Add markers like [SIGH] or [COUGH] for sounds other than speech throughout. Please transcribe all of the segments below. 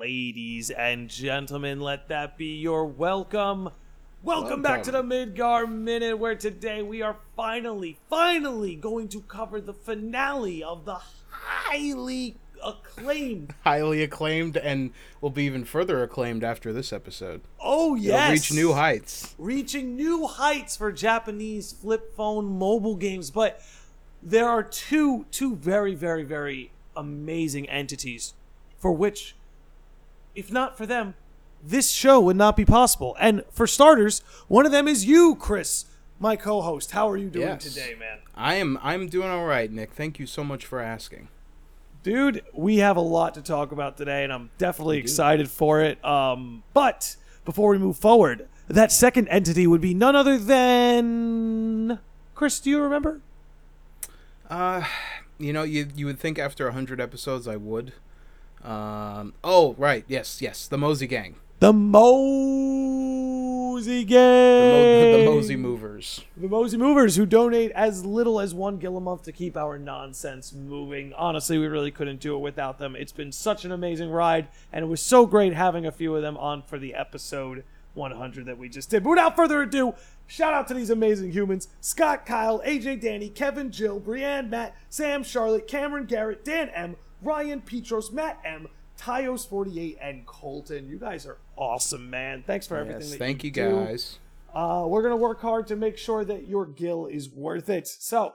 Ladies and gentlemen, let that be your welcome. Welcome, back to the Midgar Minute, where today we are finally, finally going to cover the finale of the highly acclaimed. [LAUGHS] highly acclaimed and will be even further acclaimed after this episode. Oh It'll yes, reach new heights. reaching new heights for Japanese flip phone mobile games. But there are two two very very very amazing entities for which, if not for them, this show would not be possible. And for starters, one of them is you, Chris, my co-host. How are you doing Yes. today, man? I am I'm doing all right, Nick. Thank you so much for asking. Dude, we have a lot to talk about today, and I'm definitely excited for it. Um, but before we move forward, that second entity would be none other than Chris. Do you remember? Uh, you know, you you would think after 100 episodes I would. Um, oh, right. Yes, yes. The Mosey Gang. The Mosey The, Mo- Gang. the Mosey Movers. The Mosey Movers, who donate as little as one gil a month to keep our nonsense moving. Honestly, we really couldn't do it without them. It's been such an amazing ride, and it was so great having a few of them on for the episode 100 that we just did. But without further ado, shout out to these amazing humans Scott, Kyle, AJ, Danny, Kevin, Jill, Brienne, Matt, Sam, Charlotte, Cameron, Garrett, Dan M, Ryan, Petros, Matt M, Tyos48, and Colton. You guys are awesome, man. Thanks for everything Yes, thank you do. guys. Uh, we're gonna work hard to make sure that your gill is worth it. So,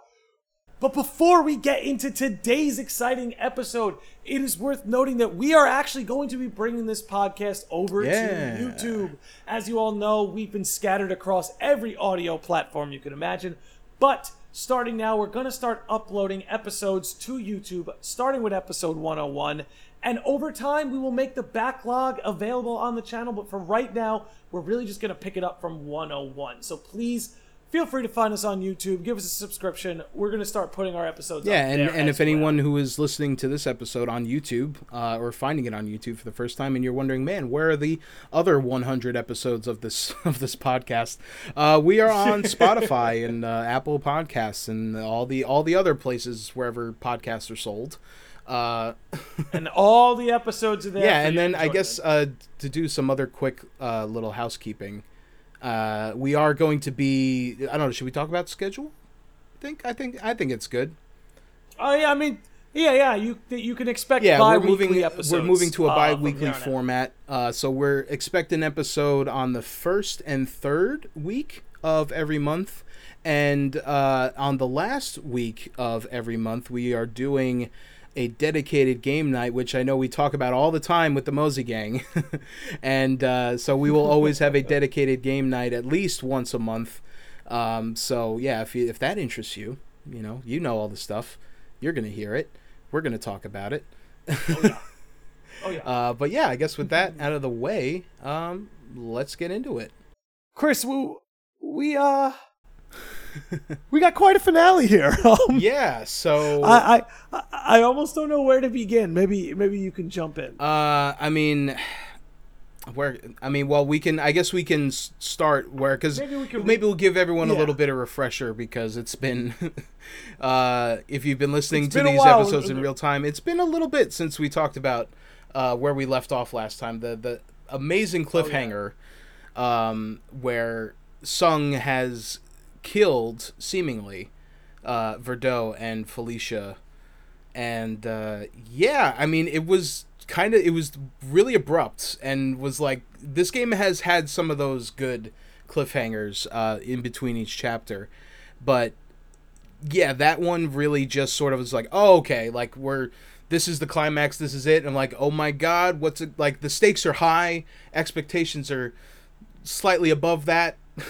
but before we get into today's exciting episode, it is worth noting that we are actually going to be bringing this podcast over Yeah. to YouTube. As you all know, we've been scattered across every audio platform you can imagine. But starting now, we're going to start uploading episodes to YouTube, starting with episode 101. And over time, we will make the backlog available on the channel. But for right now, we're really just going to pick it up from 101. So please feel free to find us on YouTube. Give us a subscription. We're going to start putting our episodes Yeah, up and, and if anyone who is listening to this episode on YouTube uh, or finding it on YouTube for the first time, and you're wondering, man, where are the other 100 episodes of this [LAUGHS] of this podcast? Uh, we are on [LAUGHS] Spotify and uh, Apple Podcasts and all the all the other places wherever podcasts are sold. Uh, [LAUGHS] And all the episodes are there. yeah, and then I guess uh, to do some other quick uh, little housekeeping, uh, we are going to be. I don't know. Should we talk about schedule? I think I think I think it's good. Oh yeah, I mean, yeah, yeah. You you can expect yeah, we're moving. episodes. We're moving to a uh, bi-weekly here format. Uh, so we're expecting episode on the first and third week of every month, and uh, on the last week of every month, we are doing a dedicated game night, which I know we talk about all the time with the Mosey Gang, [LAUGHS] and uh, so we will always have a [LAUGHS] dedicated game night at least once a month. Um, so yeah, if you, if that interests you, you know, you know all the stuff, you're gonna hear it. We're gonna talk about it. Oh yeah. Oh [LAUGHS] Uh, but yeah, I guess with that out of the way, um, let's get into it. Chris, we we uh [LAUGHS] we got quite a finale here. [LAUGHS] Um, Yeah, so I, I I almost don't know where to begin. Maybe maybe you can jump in. uh, I mean, where I mean, well, we can. I guess we can start where because Maybe we can, maybe we'll give everyone a little bit of refresher because it's been, [LAUGHS] uh, if you've been listening It's to been these episodes in real time, it's been a little bit since we talked about uh, where we left off last time. The the amazing Oh, cliffhanger, um, where Tseng has killed seemingly uh, Verdot and Felicia, and uh, yeah, I mean it was kind of it was really abrupt and was like this game has had some of those good cliffhangers uh, in between each chapter, but yeah, that one really just sort of was like, oh okay, like we're this is the climax, this is it. And like, oh my god, what's it like? The stakes are high, expectations are slightly above that. [LAUGHS]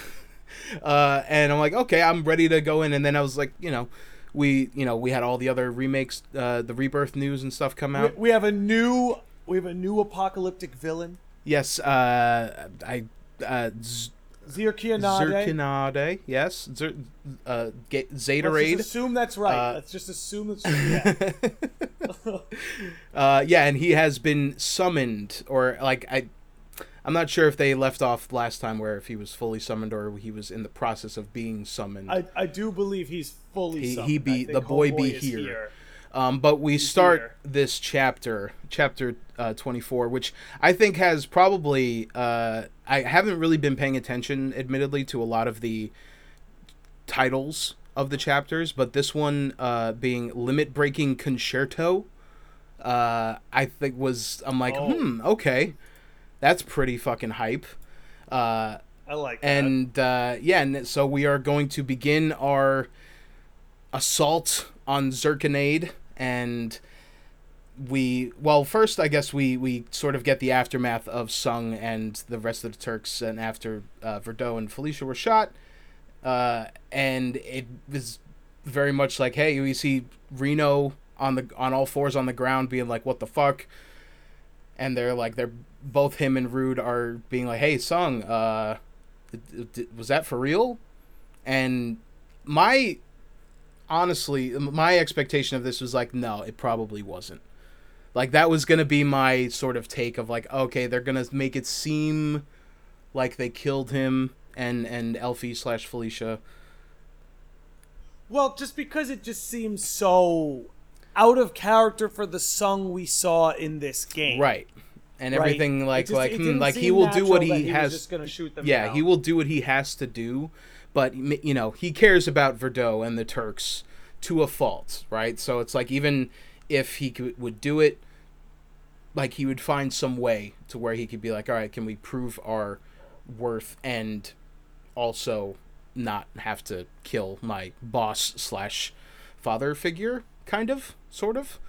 uh, and I'm like, okay, I'm ready to go in. And then I was like, you know, we, you know, we had all the other remakes, uh, the rebirth news and stuff come out. we have a new we have a new apocalyptic villain, Yes, uh, I, uh, Z- Zirkinade. Zerkinade, yes, Zer, uh, Let's Zatorade. just assume that's right. Uh, Let's just assume that's [LAUGHS] yeah. [LAUGHS] uh, yeah, and he has been summoned, or like I, I'm not sure if they left off last time where if he was fully summoned or he was in the process of being summoned. I, I do believe he's fully He- summoned. he be- the boy be is here. Um, but we start Here. this chapter, chapter uh, 24, which I think has probably. Uh, I haven't really been paying attention, admittedly, to a lot of the titles of the chapters, but this one uh, being Limit Breaking Concerto, uh, I think was. I'm like, Oh. hmm, okay. That's pretty fucking hype. Uh, I like that. and uh, yeah, and so we are going to begin our assault on Zirconade, and we well first I guess we we sort of get the aftermath of Tseng and the rest of the Turks, and after uh, Verdot and Felicia were shot, uh, and it was very much like, hey, we see Reno on the on all fours on the ground, being like, what the fuck. And they're like, they're both him and Rude are being like, "Hey, Tseng, uh, d- d- was that for real?" And my honestly, my expectation of this was like, no, it probably wasn't. Like that was gonna be my sort of take of like, okay, they're gonna make it seem like they killed him and and Elfie slash Felicia. Well, just because it just seems so out of character for the Tseng we saw in this game. Right. And right? everything like just- like hmm, like he will do what that he has just gonna shoot them yeah down. he will do what he has to do but you know he cares about verdot and the turks to a fault right so it's like even if he could, would do it like he would find some way to where he could be like all right can we prove our worth and also not have to kill my boss slash father figure kind of sort of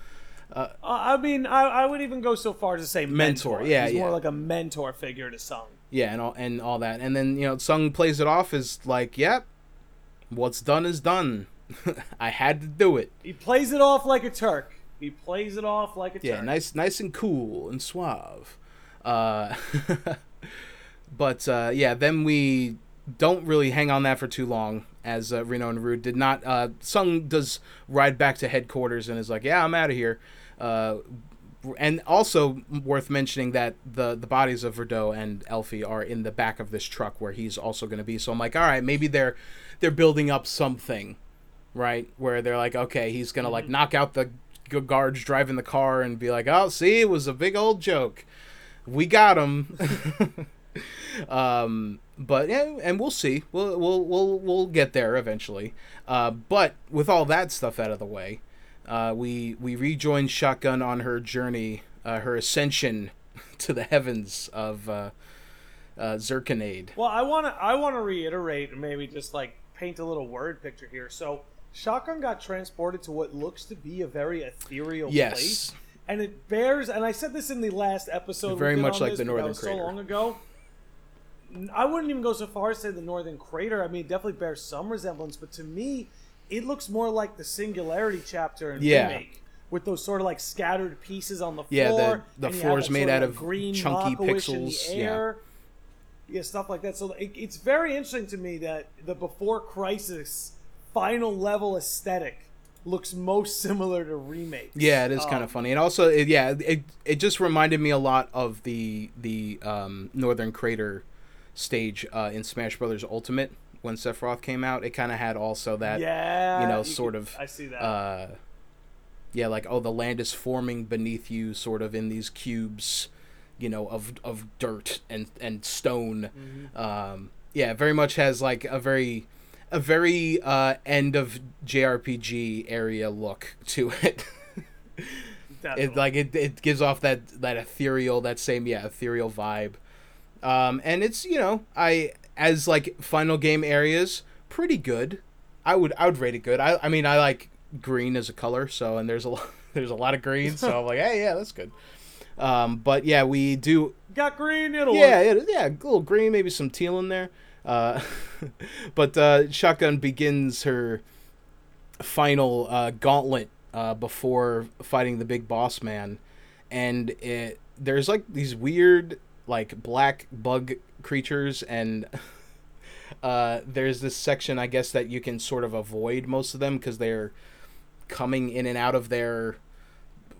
Uh, I mean, I, I would even go so far as to say mentor. Mentor, yeah, He's yeah. more like a mentor figure to Tseng. yeah and all and all that and then you know Tseng plays it off as like yep what's done is done [LAUGHS] i had to do it He plays it off like a Turk. He plays it off like a yeah Turk. nice nice and cool and suave uh [LAUGHS] but uh yeah then we don't really hang on that for too long as uh, Reno and Rude did not uh Tseng does ride back to headquarters and is like yeah I'm out of here. Uh and also worth mentioning that the the bodies of Verdot and Elfie are in the back of this truck where he's also going to be. So I'm like all right maybe they're they're building up something right? Where they're like okay he's going to like knock out the g- guards driving the car and be like oh see it was a big old joke. We got him [LAUGHS] [LAUGHS] um but yeah and we'll see we'll we'll we'll, we'll get there eventually uh but with all that stuff out of the way uh we we rejoin shotgun on her journey uh her ascension [LAUGHS] to the heavens of uh uh zirconade Well, I want to I want to reiterate and maybe just like paint a little word picture here. So, Shotgun got transported to what looks to be a very ethereal Yes. place, and it bears. And I said this in the last episode. Very much like the Northern Crater. So long ago. I wouldn't even go so far as to say the Northern Crater. I mean, it definitely bears some resemblance, but to me, it looks more like the Singularity chapter in Yeah. remake. With those sort of like scattered pieces on the floor, Yeah, the- the and you have floor's that made out of green chunky Mako-ish in the pixels, yeah. yeah, stuff like that. So it, it's very interesting to me that the before Crisis final level aesthetic looks most [LAUGHS] similar to remake. Yeah, it is kind Um, of funny, and also, it, yeah, it it just reminded me a lot of the the um, Northern Crater stage uh, in Smash Brothers Ultimate when Sephiroth came out. It kind of had also that, Yeah, you know, could- sort of. I see that. Uh, yeah, like oh, the land is forming beneath you, sort of in these cubes, you know, of of dirt and and stone. Mm-hmm. Um, yeah, very much has like a very a very uh, end of JRPG area look to [LAUGHS] it. It like it, it gives off that that ethereal that same yeah ethereal vibe um and it's you know i as like final game areas pretty good i would i would rate it good i i mean i like green as a color so and there's a lot [LAUGHS] there's a lot of green so i'm like hey yeah that's good um but yeah we do got green. It'll yeah, work. it, yeah, a little green, maybe some teal in there. Uh, [LAUGHS] but uh, Shotgun begins her final uh, gauntlet uh, before fighting the big boss man, and it there's like these weird like black bug creatures and. [LAUGHS] Uh, there's this section, I guess, that you can sort of avoid most of them because they're coming in and out of their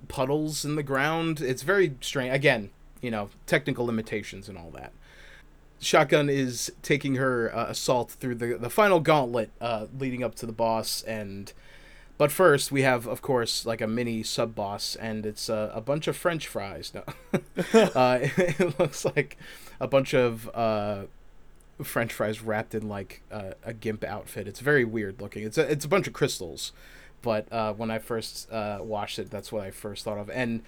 puddles in the ground. It's very strange. Again, you know, technical limitations and all that. Shotgun is taking her uh, assault through the the final gauntlet uh, leading up to the boss, and but first, we have, of course, like a mini sub boss, and it's uh, a bunch of French fries. No, [LAUGHS] uh, [LAUGHS] it looks like a bunch of uh, French fries wrapped in like a gimp outfit. It's very weird looking. It's a, it's a bunch of crystals, but uh, when I first uh, watched it, that's what I first thought of. And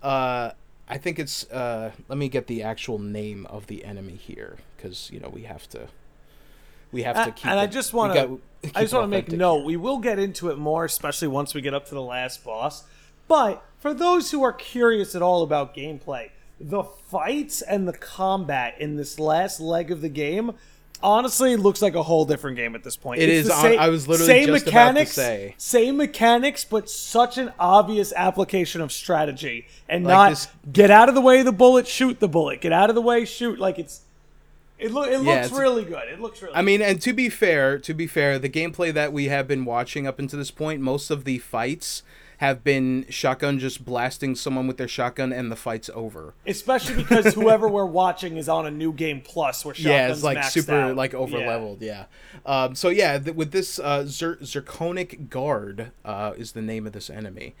uh, I think it's. Let me get the actual name of the enemy here, because you know we have to. We have to keep. and I just want to. I just want to make note. We will get into it more, especially once we get up to the last boss. But for those who are curious at all about gameplay, the fights and the combat in this last leg of the game honestly looks like a whole different game at this point. It It's is on- I was literally same just about to mechanics, say. same mechanics, but such an obvious application of strategy and Like not this- get out of the way of the bullet, shoot the bullet, get out of the way, shoot. Like it's it, look it Yeah, looks really good. It looks really. I mean, and to be fair, to be fair, the gameplay that we have been watching up until this point, most of the fights have been shotgun just blasting someone with their shotgun, and the fight's over. Especially because [LAUGHS] whoever we're watching is on a new game plus where yeah, shotguns it's like maxed super out. like over Yeah. leveled. Yeah. Um, so yeah, th- with this uh, Zer- Zirconic Guard uh, is the name of this enemy,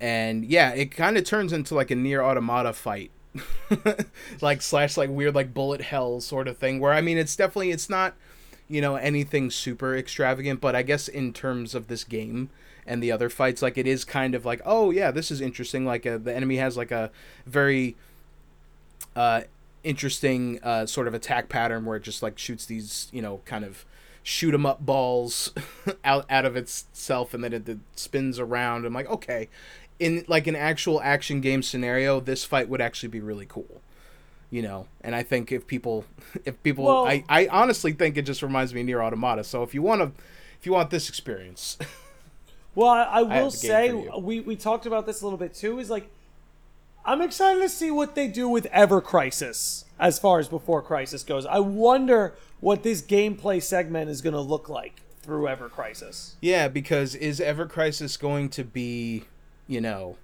and yeah, it kind of turns into like a Nier Automata fight. [LAUGHS] like slash like weird like bullet hell sort of thing where i mean it's definitely it's not you know anything super extravagant but i guess in terms of this game and the other fights like it is kind of like oh yeah this is interesting like uh the enemy has like a very uh interesting uh sort of attack pattern where it just like shoots these you know kind of shoot 'em up balls [LAUGHS] out out of itself and then it, it spins around. I'm like okay in like an actual action game scenario this fight would actually be really cool you know and i think if people [LAUGHS] if people Well- I, I honestly think it just reminds me of Nier Automata so if you want to if you want this experience [LAUGHS] Well, I, I will game say we we talked about this a little bit too. Is like I'm excited to see what they do with Ever Crisis as far as Before Crisis goes. I wonder what this gameplay segment is going to look like through Ever Crisis. Yeah, because is Ever Crisis going to be, you know,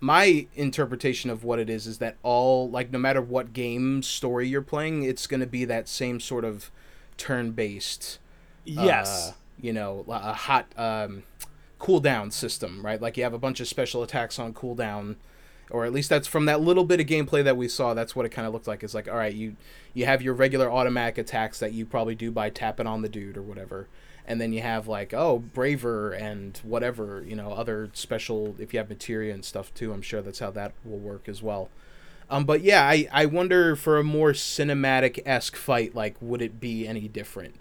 my interpretation of what it is is that all like no matter what game story you're playing, it's going to be that same sort of turn-based Yes. uh, you know, a hot um cooldown system, right? Like you have a bunch of special attacks on cooldown or at least that's from that little bit of gameplay that we saw. That's what it kind of looked like. It's like, all right, you you have your regular automatic attacks that you probably do by tapping on the dude or whatever, and then you have like, oh, braver and whatever, you know, other special. If you have materia and stuff too, I'm sure that's how that will work as well. Um, but yeah, I I wonder for a more cinematic esque fight, like, would it be any different?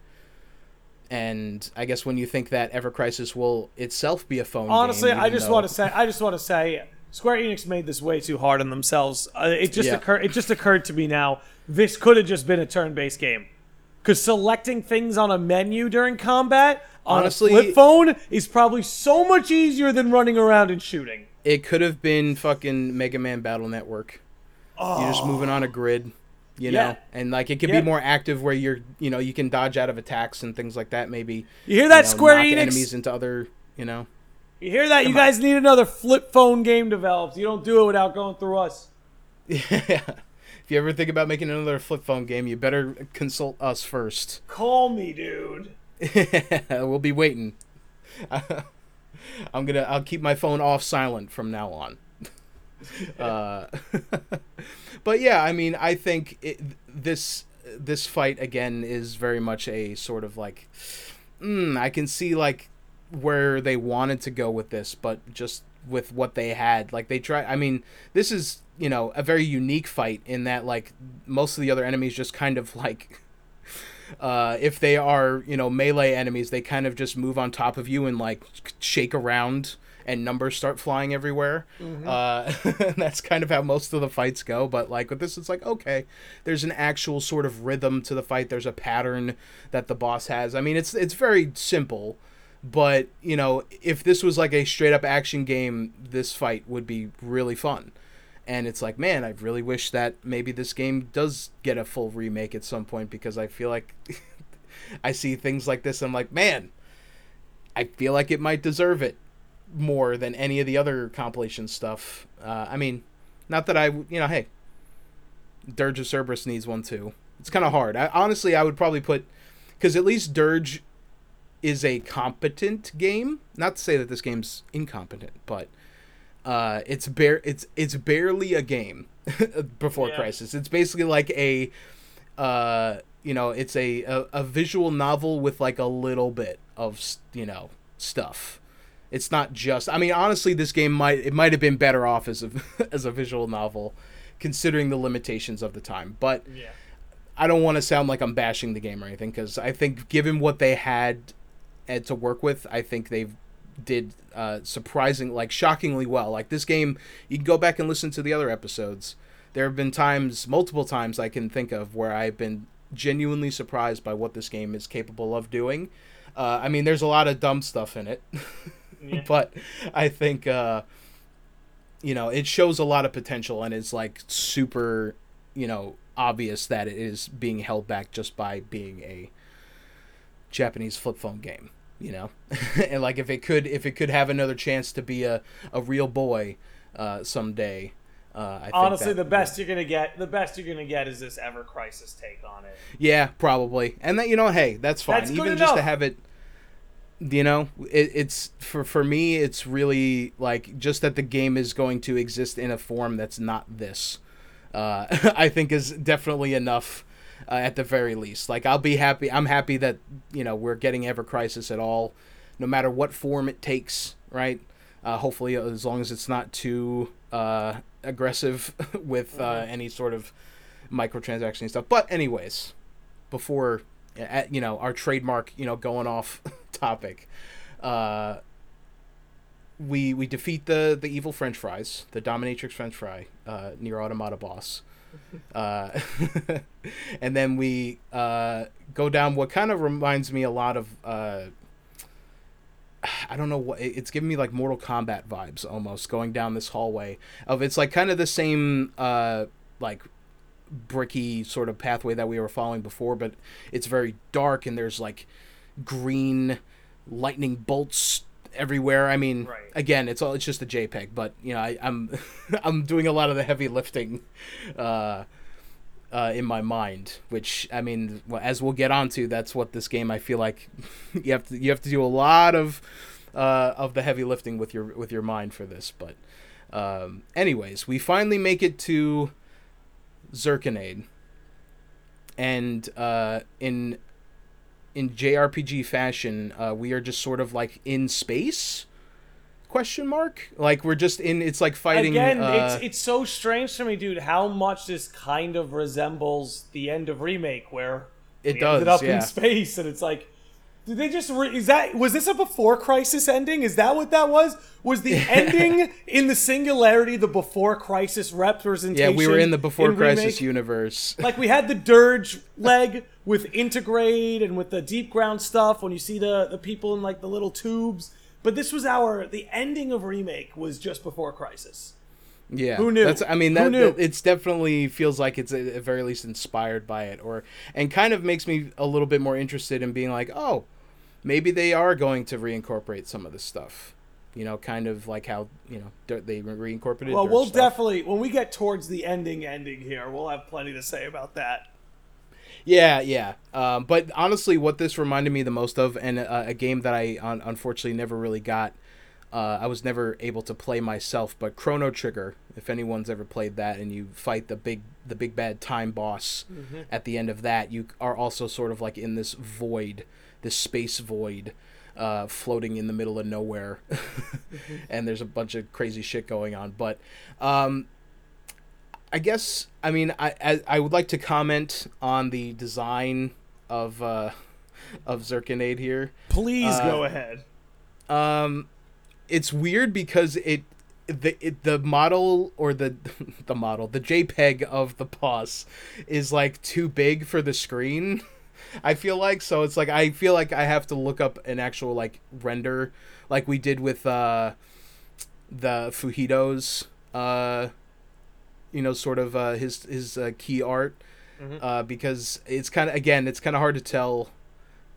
And I guess when you think that Ever Crisis will itself be a phone Honestly, game, I just though- want to say I just want to say Square Enix made this way too hard on themselves. Uh, it just Yeah. occurred it just occurred to me now. This could have just been a turn-based game. Cuz selecting things on a menu during combat on Honestly- a flip phone is probably so much easier than running around and shooting. It could have been fucking Mega Man Battle Network. You're just moving on a grid, you know, Yeah. and like it could Yeah. be more active where you're, you know, you can dodge out of attacks and things like that. Maybe You hear that, know, Square Enix? enemies into other, you know. You hear that? You Come on. guys need another flip phone game developed. You don't do it without going through us. Yeah. [LAUGHS] [LAUGHS] If you ever think about making another flip phone game, you better consult us first. [LAUGHS] Call me, dude. we'll be waiting. [LAUGHS] I'm gonna. I'll keep my phone off silent from now on. [LAUGHS] uh, but yeah, I mean, I think it, this this fight again is very much a sort of like, mm, I can see like where they wanted to go with this, but just with what they had, like they try. I mean, this is you know a very unique fight in that like most of the other enemies just kind of [LAUGHS] like uh, if they are you know melee enemies, they kind of just move on top of you and like shake around, and numbers start flying everywhere. Uh, [LAUGHS] that's kind of how most of the fights go. But like with this, it's like okay, there's an actual sort of rhythm to the fight. There's a pattern that the boss has. I mean, it's it's very simple. But you know, if this was like a straight up action game, this fight would be really fun. And it's like man i really wish that maybe this game does get a full remake at some point because i feel like [LAUGHS] i see things like this i'm like man i feel like it might deserve it more than any of the other compilation stuff. Uh, i mean not that i you know hey dirge of cerberus needs one too. It's kind of hard. I, honestly i would probably put because at least dirge is a competent game. Not to say that this game's incompetent, but uh, it's bare it's it's barely a game [LAUGHS] before Yeah. Crisis. It's basically like a uh, you know, it's a, a a visual novel with like a little bit of you know stuff. It's not just. I mean, honestly, this game might it might have been better off as a [LAUGHS] as a visual novel, considering the limitations of the time. But Yeah. I don't want to sound like I'm bashing the game or anything because I think given what they had to work with, I think they've did uh, surprising, like shockingly well. Like this game, you can go back and listen to the other episodes. There have been times, multiple times, I can think of where I've been genuinely surprised by what this game is capable of doing. Uh, I mean, there's a lot of dumb stuff in it, [LAUGHS] Yeah. but I think uh, you know it shows a lot of potential and it's like super, you know, obvious that it is being held back just by being a Japanese flip phone game, you know, [LAUGHS] and like if it could if it could have another chance to be a a real boy uh, someday. Uh, I think Honestly, that the best you're gonna get, the best you're gonna get is this Ever Crisis take on it. Yeah, probably. And that you know, hey, that's fine. That's good Even just to have it you know, it, it's for for me it's really like just that the game is going to exist in a form that's not this. Uh, [LAUGHS] I think is definitely enough uh, at the very least. Like I'll be happy I'm happy that, you know, we're getting Ever Crisis at all no matter what form it takes, right? Uh, hopefully as long as it's not too uh, aggressive [LAUGHS] with uh, Mhm. any sort of microtransaction stuff. But anyways, before uh, you know our trademark, you know, going off [LAUGHS] topic, uh, we we defeat the the evil French fries, the dominatrix French fry, uh, Nier Automata boss. [LAUGHS] Uh, [LAUGHS] and then we uh, go down what kind of reminds me a lot of uh, I don't know what it's giving me like Mortal Kombat vibes almost going down this hallway of it's like kind of the same uh like bricky sort of pathway that we were following before but it's very dark and there's like green lightning bolts everywhere I mean Right. again it's all it's just a JPEG but you know I, I'm [LAUGHS] I'm doing a lot of the heavy lifting uh uh, in my mind, which I mean, as we'll get onto, that's what this game I feel like [LAUGHS] you have to you have to do a lot of uh, of the heavy lifting with your with your mind for this. But um, anyways, we finally make it to Zirconade, and uh, in in JRPG fashion, uh, we are just sort of like in space. Question mark? Like we're just in. It's like fighting. Again, uh, it's it's so strange to me, dude, how much this kind of resembles the end of remake, where It does, ended up yeah. in space, and it's like, did they just? Re- is that was this a before crisis ending? Is that what that was? Was the [LAUGHS] ending in the singularity the before crisis representation? yeah, we were in the before in crisis remake? universe. [LAUGHS] like we had the dirge leg with integrate and with the Deepground stuff when you see the the people in like the little tubes but this was our the ending of remake was just before crisis Yeah, Who knew? That's I mean Who that, knew? that- it's definitely feels like it's at, at very least inspired by it, or and kind of makes me a little bit more interested in being like, oh, maybe they are going to reincorporate some of this stuff. You know, kind of like how you know they reincorporated. well we'll stuff. definitely when we get towards the ending ending here we'll have plenty to say about that Yeah, yeah. Um, but honestly, what this reminded me the most of, and uh, a game that I un- unfortunately never really got, uh, I was never able to play myself. But Chrono Trigger, if anyone's ever played that, and you fight the big, the big bad time boss at the end of that, you are also sort of like in this void, this space void. Uh, floating in the middle of nowhere, [LAUGHS] and there's a bunch of crazy shit going on. But um, I guess I mean I, I I would like to comment on the design of uh, of Zirconade here. please Uh, go ahead Um, it's weird because it the it, the model or the [LAUGHS] the model the JPEG of the boss is like too big for the screen. [LAUGHS] I feel like so it's like I feel like I have to look up an actual like render like we did with uh the Fujitos uh you know sort of uh his his uh, key art Mhm. uh because it's kind of again it's kind of hard to tell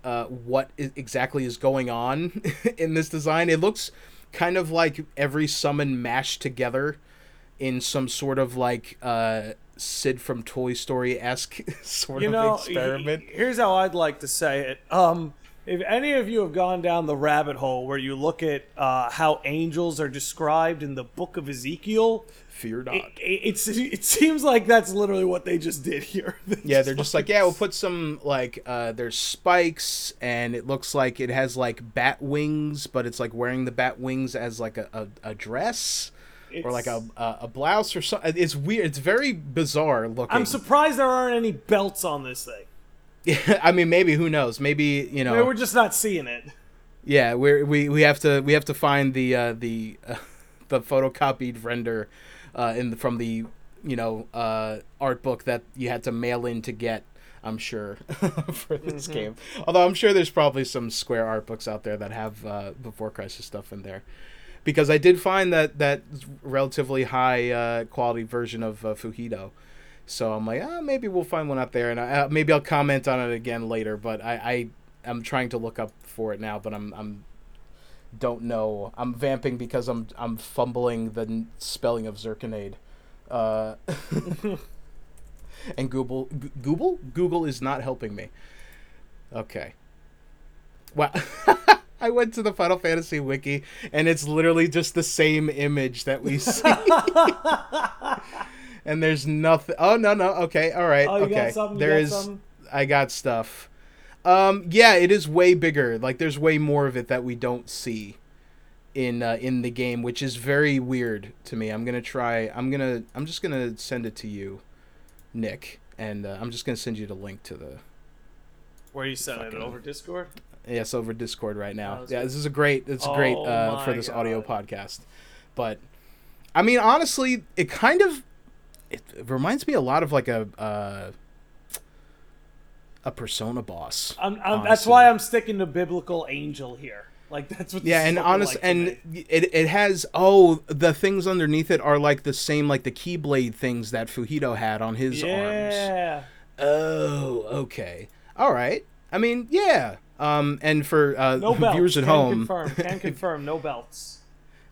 uh what i- exactly is going on [LAUGHS] in this design it looks kind of like every summon mashed together in some sort of like uh Sid from Toy Story esque [LAUGHS] sort you of experiment. he- here's how i'd like to say it um if any of you have gone down the rabbit hole where you look at uh, how angels are described in the book of Ezekiel, Fear not. it, it, it's it seems like that's literally what they just did here. [LAUGHS] They Yeah, they're just like, yeah, we'll put some like uh there's spikes and it looks like it has like bat wings, but it's like wearing the bat wings as like a, a, a dress or like a, a a blouse or something. It's weird. It's very bizarre looking. I'm surprised there aren't any belts on this thing. Yeah, [LAUGHS] I mean, maybe who knows? Maybe you know. Mean, we're just not seeing it. Yeah, we're, we we have to we have to find the uh, the uh, [LAUGHS] the photocopied render uh, in the, from the you know uh, art book that you had to mail in to get. I'm sure [LAUGHS] for this Mm-hmm. game. Although I'm sure there's probably some Square art books out there that have uh, Before Crisis stuff in there, because I did find that that relatively high uh, quality version of uh, Fujito. So I'm like, ah, maybe we'll find one out there, and I, uh, maybe I'll comment on it again later. But I, I I'm trying to look up for it now, but I'm I'm don't know. I'm vamping because I'm I'm fumbling the n- spelling of Zirconade. Uh, [LAUGHS] and Google G- Google Google is not helping me. Okay. Well, [LAUGHS] [LAUGHS] I went to the Final Fantasy wiki and it's literally just the same image that we see. [LAUGHS] and there's nothing. Oh no no. Okay. All right. Oh, you okay. got something? You There got is- something? I got stuff. Um, yeah, it is way bigger. Like there's way more of it that we don't see in uh, in the game, which is very weird to me. I'm gonna try. I'm gonna. I'm just gonna send it to you, Nick, and uh, I'm just gonna send you the link to the. Where are you sending it over Discord? Yes, over Discord right Oh, now. yeah, good. this is a great. It's great Oh uh, for this audio podcast. But, I mean, honestly, it kind of it, reminds me a lot of like a uh, a Persona boss. I'm, I'm, that's why I'm sticking to biblical angel here. Like that's what. Yeah, this and honest, like and it it has oh the things underneath it are like the same like the keyblade things that Fujito had on his arms. yeah. Oh, okay, all right. I mean, yeah. Um, and for uh, No [LAUGHS] belts. viewers at Can home, confirm. Can [LAUGHS] confirm. No belts.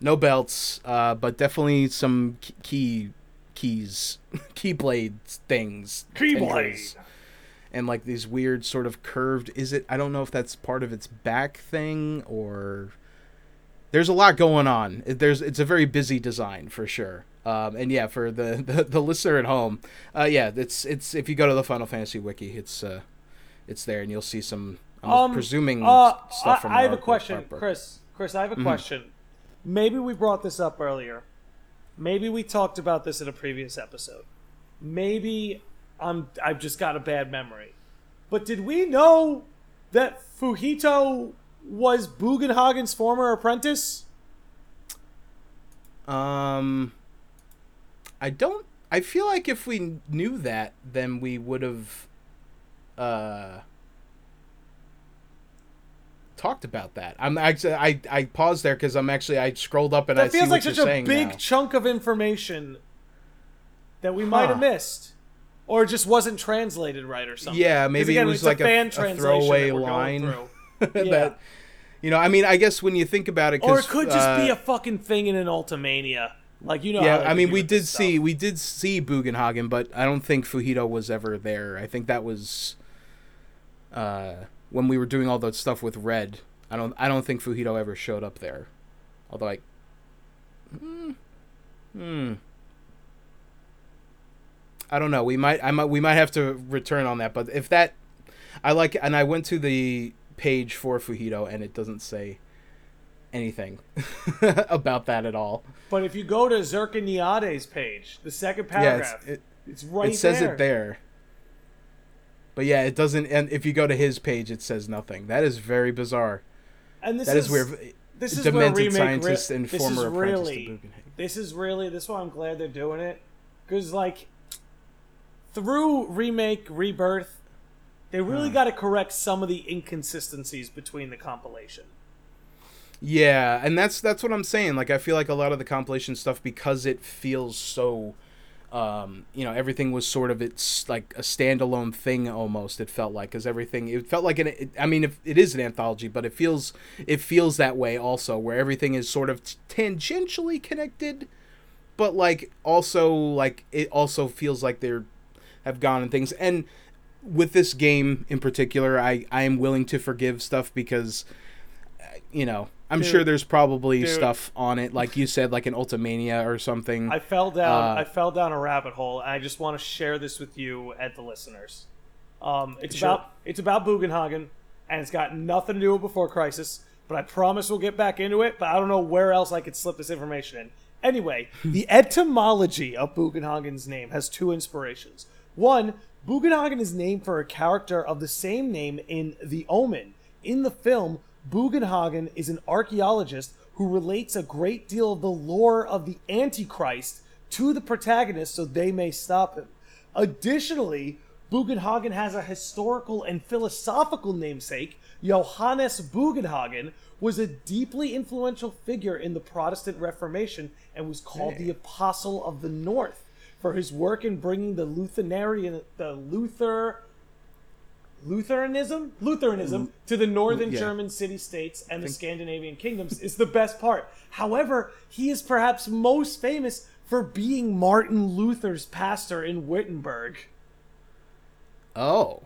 no belts, uh, but definitely some key keys, [LAUGHS] keyblade things, Keyblade. and like these weird sort of curved. Is it? I don't know if that's part of its back thing or. There's a lot going on. There's it's a very busy design for sure. Um, and yeah, for the, the, the listener at home, uh, yeah, it's it's if you go to the Final Fantasy wiki, it's uh, it's there, and you'll see some. I'm Um, presuming Uh, stuff I, from. I the have a question, book. Chris. Chris, I have a Mhm. question. Maybe we brought this up earlier. Maybe we talked about this in a previous episode. Maybe I'm I've just got a bad memory. But did we know that Fujito was Bugenhagen's former apprentice? Um, I don't. I feel like if we knew that, then we would have uh talked about that. I'm actually I I paused there because I'm actually I scrolled up and I That see feels like such a big now. chunk of information that we might have missed. Or just wasn't translated right or something. Yeah, maybe again, it was like a- fan a translation throwaway line. [LAUGHS] Yeah. that you know, I mean, I guess when you think about it, Or it could just be uh, a fucking thing in an Ultimania. Like you know. yeah, I mean, we did stuff. see we did see Bugenhagen, but I don't think Fujito was ever there. I think that was uh, when we were doing all that stuff with Red. I don't I don't think Fujito ever showed up there. Although I hmm, hmm. I don't know. We might I might we might have to return on that, but if that I like and I went to the page for Fujito and it doesn't say anything [LAUGHS] about that at all. But if you go to Zirconiade's page, the second paragraph, Yeah, it's, it, it's right it says there. it there. But yeah, it doesn't. And if you go to his page, it says nothing. That is very bizarre. And this That is, is where this is where demented remake scientist re- and this former is apprentice really this is really this is why I'm glad they're doing it because like through remake rebirth, they really Hmm. got to correct some of the inconsistencies between the compilation. Yeah, and that's that's what I'm saying. Like I feel like a lot of the compilation stuff because it feels so um, you know, everything was sort of it's like a standalone thing almost. It felt like because everything it felt like an. It, I mean, if it is an anthology, but it feels it feels that way also, where everything is sort of tangentially connected, but like also like it also feels like they're have gone and things and with this game in particular, I I am willing to forgive stuff because, uh, you know, I'm Dude. sure there's probably Dude. stuff on it, like you said, like an Ultimania or something. I fell down. Uh, I fell down a rabbit hole, and I just want to share this with you and the listeners. Um, it's Sure. about it's about Bugenhagen, and it's got nothing to do with Before Crisis. But I promise we'll get back into it. But I don't know where else I could slip this information in. Anyway, [LAUGHS] the etymology of Bugenhagen's name has two inspirations. One, Bugenhagen is named for a character of the same name in The Omen. In the film, Bugenhagen is an archaeologist who relates a great deal of the lore of the Antichrist to the protagonist so they may stop him. Additionally, Bugenhagen has a historical and philosophical namesake. Johannes Bugenhagen was a deeply influential figure in the Protestant Reformation and was called the Apostle of the North for his work in bringing the Lutheran, the Luther, Lutheranism, Lutheranism mm. to the northern yeah. German city states and the Scandinavian kingdoms is the best part. However, he is perhaps most famous for being Martin Luther's pastor in Wittenberg. oh,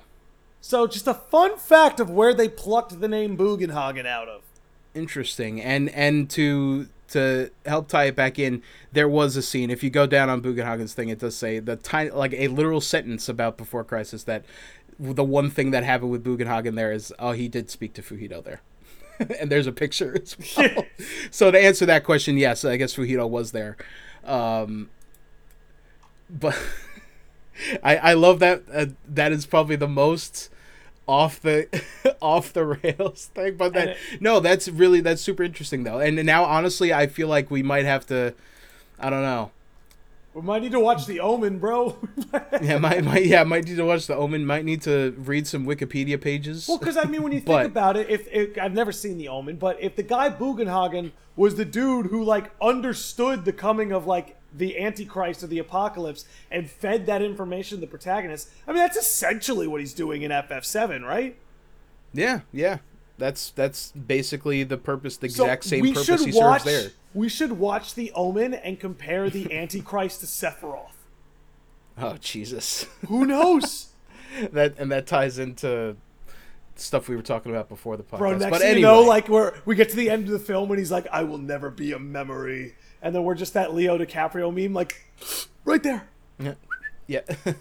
So, just a fun fact of where they plucked the name Bugenhagen out of. interesting. And and to to help tie it back in, there was a scene. If you go down on Bugenhagen's thing, it does say the tiny like a literal sentence about before crisis that the one thing that happened with Bugenhagen there is oh he did speak to Fujito there. [LAUGHS] and there's a picture as well. [LAUGHS] so to answer that question, yes, I guess Fujito was there. Um, but [LAUGHS] I I love that uh, that is probably the most off the off the rails thing but that no that's really that's super interesting though and now honestly i feel like we might have to i don't know We might need to watch The Omen, bro. [LAUGHS] yeah might, might yeah might need to watch the omen might need to read some wikipedia pages Well, because I mean, when you [LAUGHS] think But- about it, if, if I've never seen The Omen, but if the guy Bugenhagen was the dude who like understood the coming of like the Antichrist or the apocalypse and fed that information to the protagonist, I mean, that's essentially what he's doing in FF7, right? yeah yeah that's that's basically the purpose the So exact same purpose he watch. serves there We should watch The Omen and compare the [LAUGHS] Antichrist to Sephiroth. oh jesus Who knows? [LAUGHS] that and that ties into stuff we were talking about before the podcast Bro, next but anyway you know, like we're we get to the end of the film and he's like, "I will never be a memory," and then we're just that Leo DiCaprio meme, like, right there. yeah [LAUGHS]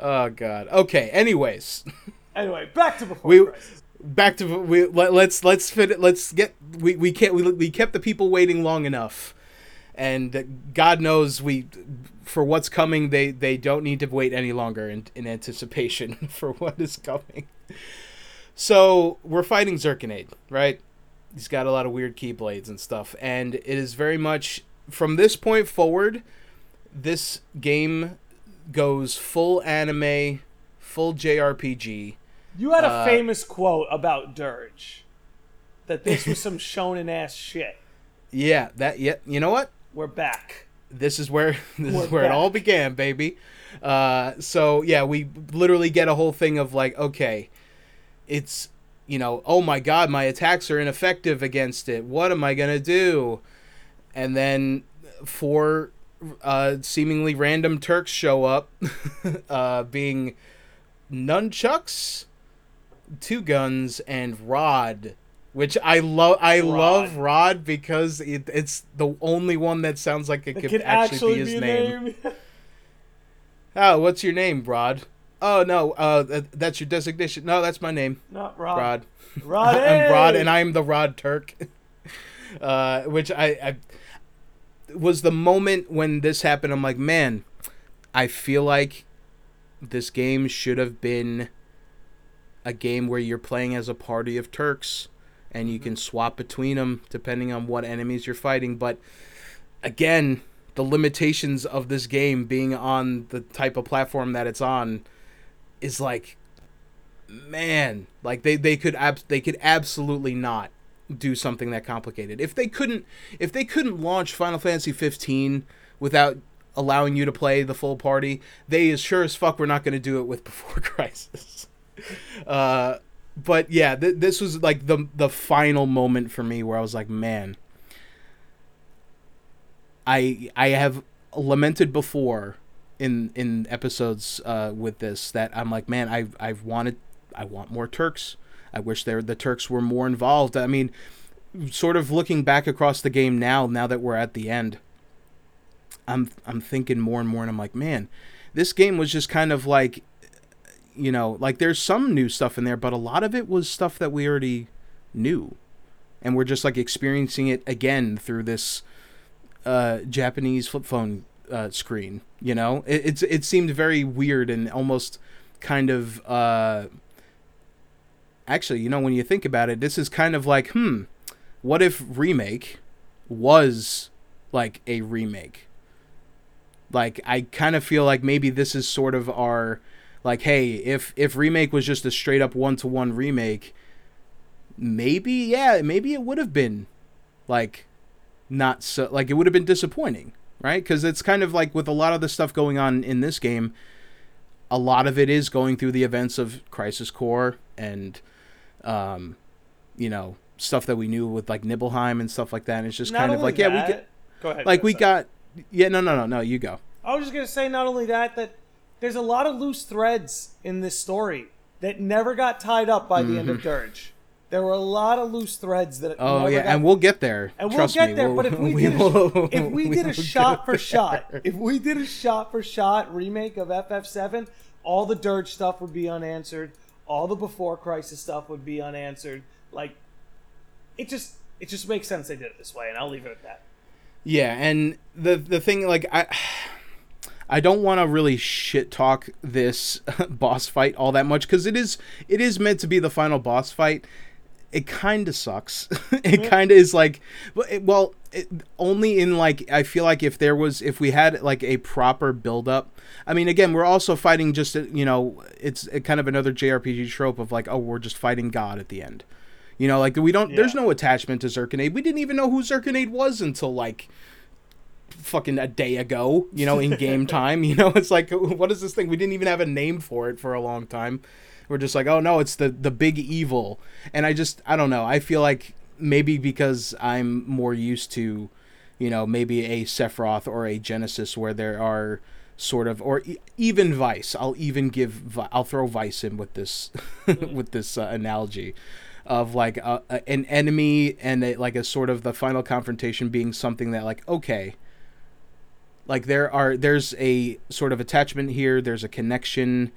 oh god okay anyways Anyway, back to before We- crisis. Back to we let, let's let's fit it let's get we we can't we, we kept the people waiting long enough. And god knows we for what's coming they they don't need to wait any longer in, in anticipation [LAUGHS] for what is coming. So we're fighting zirconade right? He's got a lot of weird keyblades and stuff. And it is very much from this point forward this game goes full anime full jrpg You had a uh, famous quote about Dirge that this was some [LAUGHS] shonen ass shit. Yeah, that yeah. You know what? We're back. This is where [LAUGHS] this We're is where it all began, baby. Uh, so yeah, we literally get a whole thing of like, okay, it's you know, oh my god, my attacks are ineffective against it. What am I gonna do? And then four uh, seemingly random Turks show up, [LAUGHS] uh, being nunchucks, two guns, and Rod. Which I love. I love Rod because it, it's the only one that sounds like it It could could actually, be his name. name. [LAUGHS] Oh, what's your name, Rod? Oh no, uh, th- that's your designation. No, that's my name, Not Rod. Rod. Rod. [LAUGHS] I'm Rod, and I'm the Rod Turk. [LAUGHS] uh, which I, I was the moment when this happened. I'm like, man, I feel like this game should have been a game where you're playing as a party of Turks, and you can swap between them depending on what enemies you're fighting. But again, the limitations of this game being on the type of platform that it's on is like man like they they could ab- they could absolutely not do something that complicated if they couldn't if they couldn't launch Final Fantasy 15 without allowing you to play the full party they as sure as fuck were not going to do it with [LAUGHS] Before Crisis [LAUGHS] uh but yeah th- this was like the the final moment for me where I was like man I I have lamented before in in episodes uh, with this that I'm like, man, I I've wanted I want more Turks. I wish there the Turks were more involved. I mean, sort of looking back across the game now, now that we're at the end, I'm I'm thinking more and more, and I'm like, man, this game was just kind of like, you know, like there's some new stuff in there, but a lot of it was stuff that we already knew, and we're just like experiencing it again through this uh, Japanese flip phone uh, screen. You know, it, it's it seemed very weird and almost kind of. Uh, actually, you know, when you think about it, this is kind of like, hmm, what if remake was like a remake? Like I kind of feel like maybe this is sort of our like hey, if if remake was just a straight up one to one remake, maybe yeah, maybe it would have been like not so like it would have been disappointing, right? Cuz it's kind of like with a lot of the stuff going on in this game, a lot of it is going through the events of Crisis Core and um you know, stuff that we knew with like Nibelheim and stuff like that. And it's just Not kind of like yeah, we that- get Go ahead. like go we ahead. got yeah, no no no no, you go. I was just gonna say, not only that, that there's a lot of loose threads in this story that never got tied up by the end of Dirge. There were a lot of loose threads that. Mm-hmm. Oh yeah, got and we'll get there. And we'll get me, there, we'll- but if we, [LAUGHS] [LAUGHS] we did a, will- if we we did a shot for there. shot, if we did a shot for shot remake of FF7, all the Dirge stuff would be unanswered. All the before Crisis stuff would be unanswered. Like, it just it just makes sense they did it this way, and I'll leave it at that. Yeah, and the the thing like I I don't want to really shit talk this [LAUGHS] boss fight all that much cuz it is it is meant to be the final boss fight. It kind of sucks. [LAUGHS] it kind of is like well, it, only in like I feel like if there was if we had like a proper build up. I mean again, we're also fighting just uh, you know, it's a kind of another JRPG trope of like oh, we're just fighting God at the end. You know, like we don't. There's no attachment to Zirconiade. We didn't even know who Zirconiade was until like fucking a day ago. You know, in game [LAUGHS] time. You know, [LAUGHS] it's like what is this thing? We didn't even have a name for it for a long time. We're just like, oh no, it's the the big evil. And I just I don't know. I feel like maybe because I'm more used to, you know, maybe a Sephiroth or a Genesis where there are sort of or e- even Vice. I'll even give Vi- I'll throw Vice in with this [LAUGHS] with this uh, analogy of like a, a, an enemy and a, like a sort of the final confrontation being something that like okay like there are there's a sort of attachment here there's a connection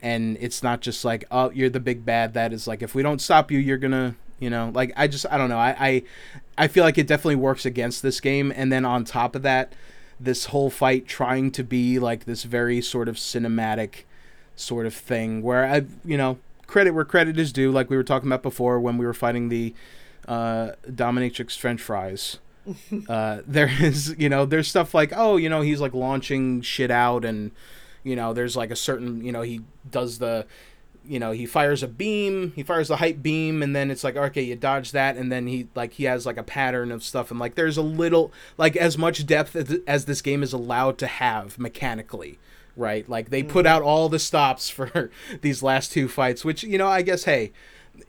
and it's not just like oh you're the big bad that is like if we don't stop you you're gonna you know like i just i don't know i i, I feel like it definitely works against this game and then on top of that this whole fight trying to be like this very sort of cinematic sort of thing where i you know credit where credit is due like we were talking about before when we were fighting the uh dominatrix french fries [LAUGHS] uh, there is you know there's stuff like oh you know he's like launching shit out and you know there's like a certain you know he does the you know he fires a beam he fires the hype beam and then it's like okay you dodge that and then he like he has like a pattern of stuff and like there's a little like as much depth as, as this game is allowed to have mechanically right? Like they put out all the stops [LAUGHS] for these last two fights which you know i guess hey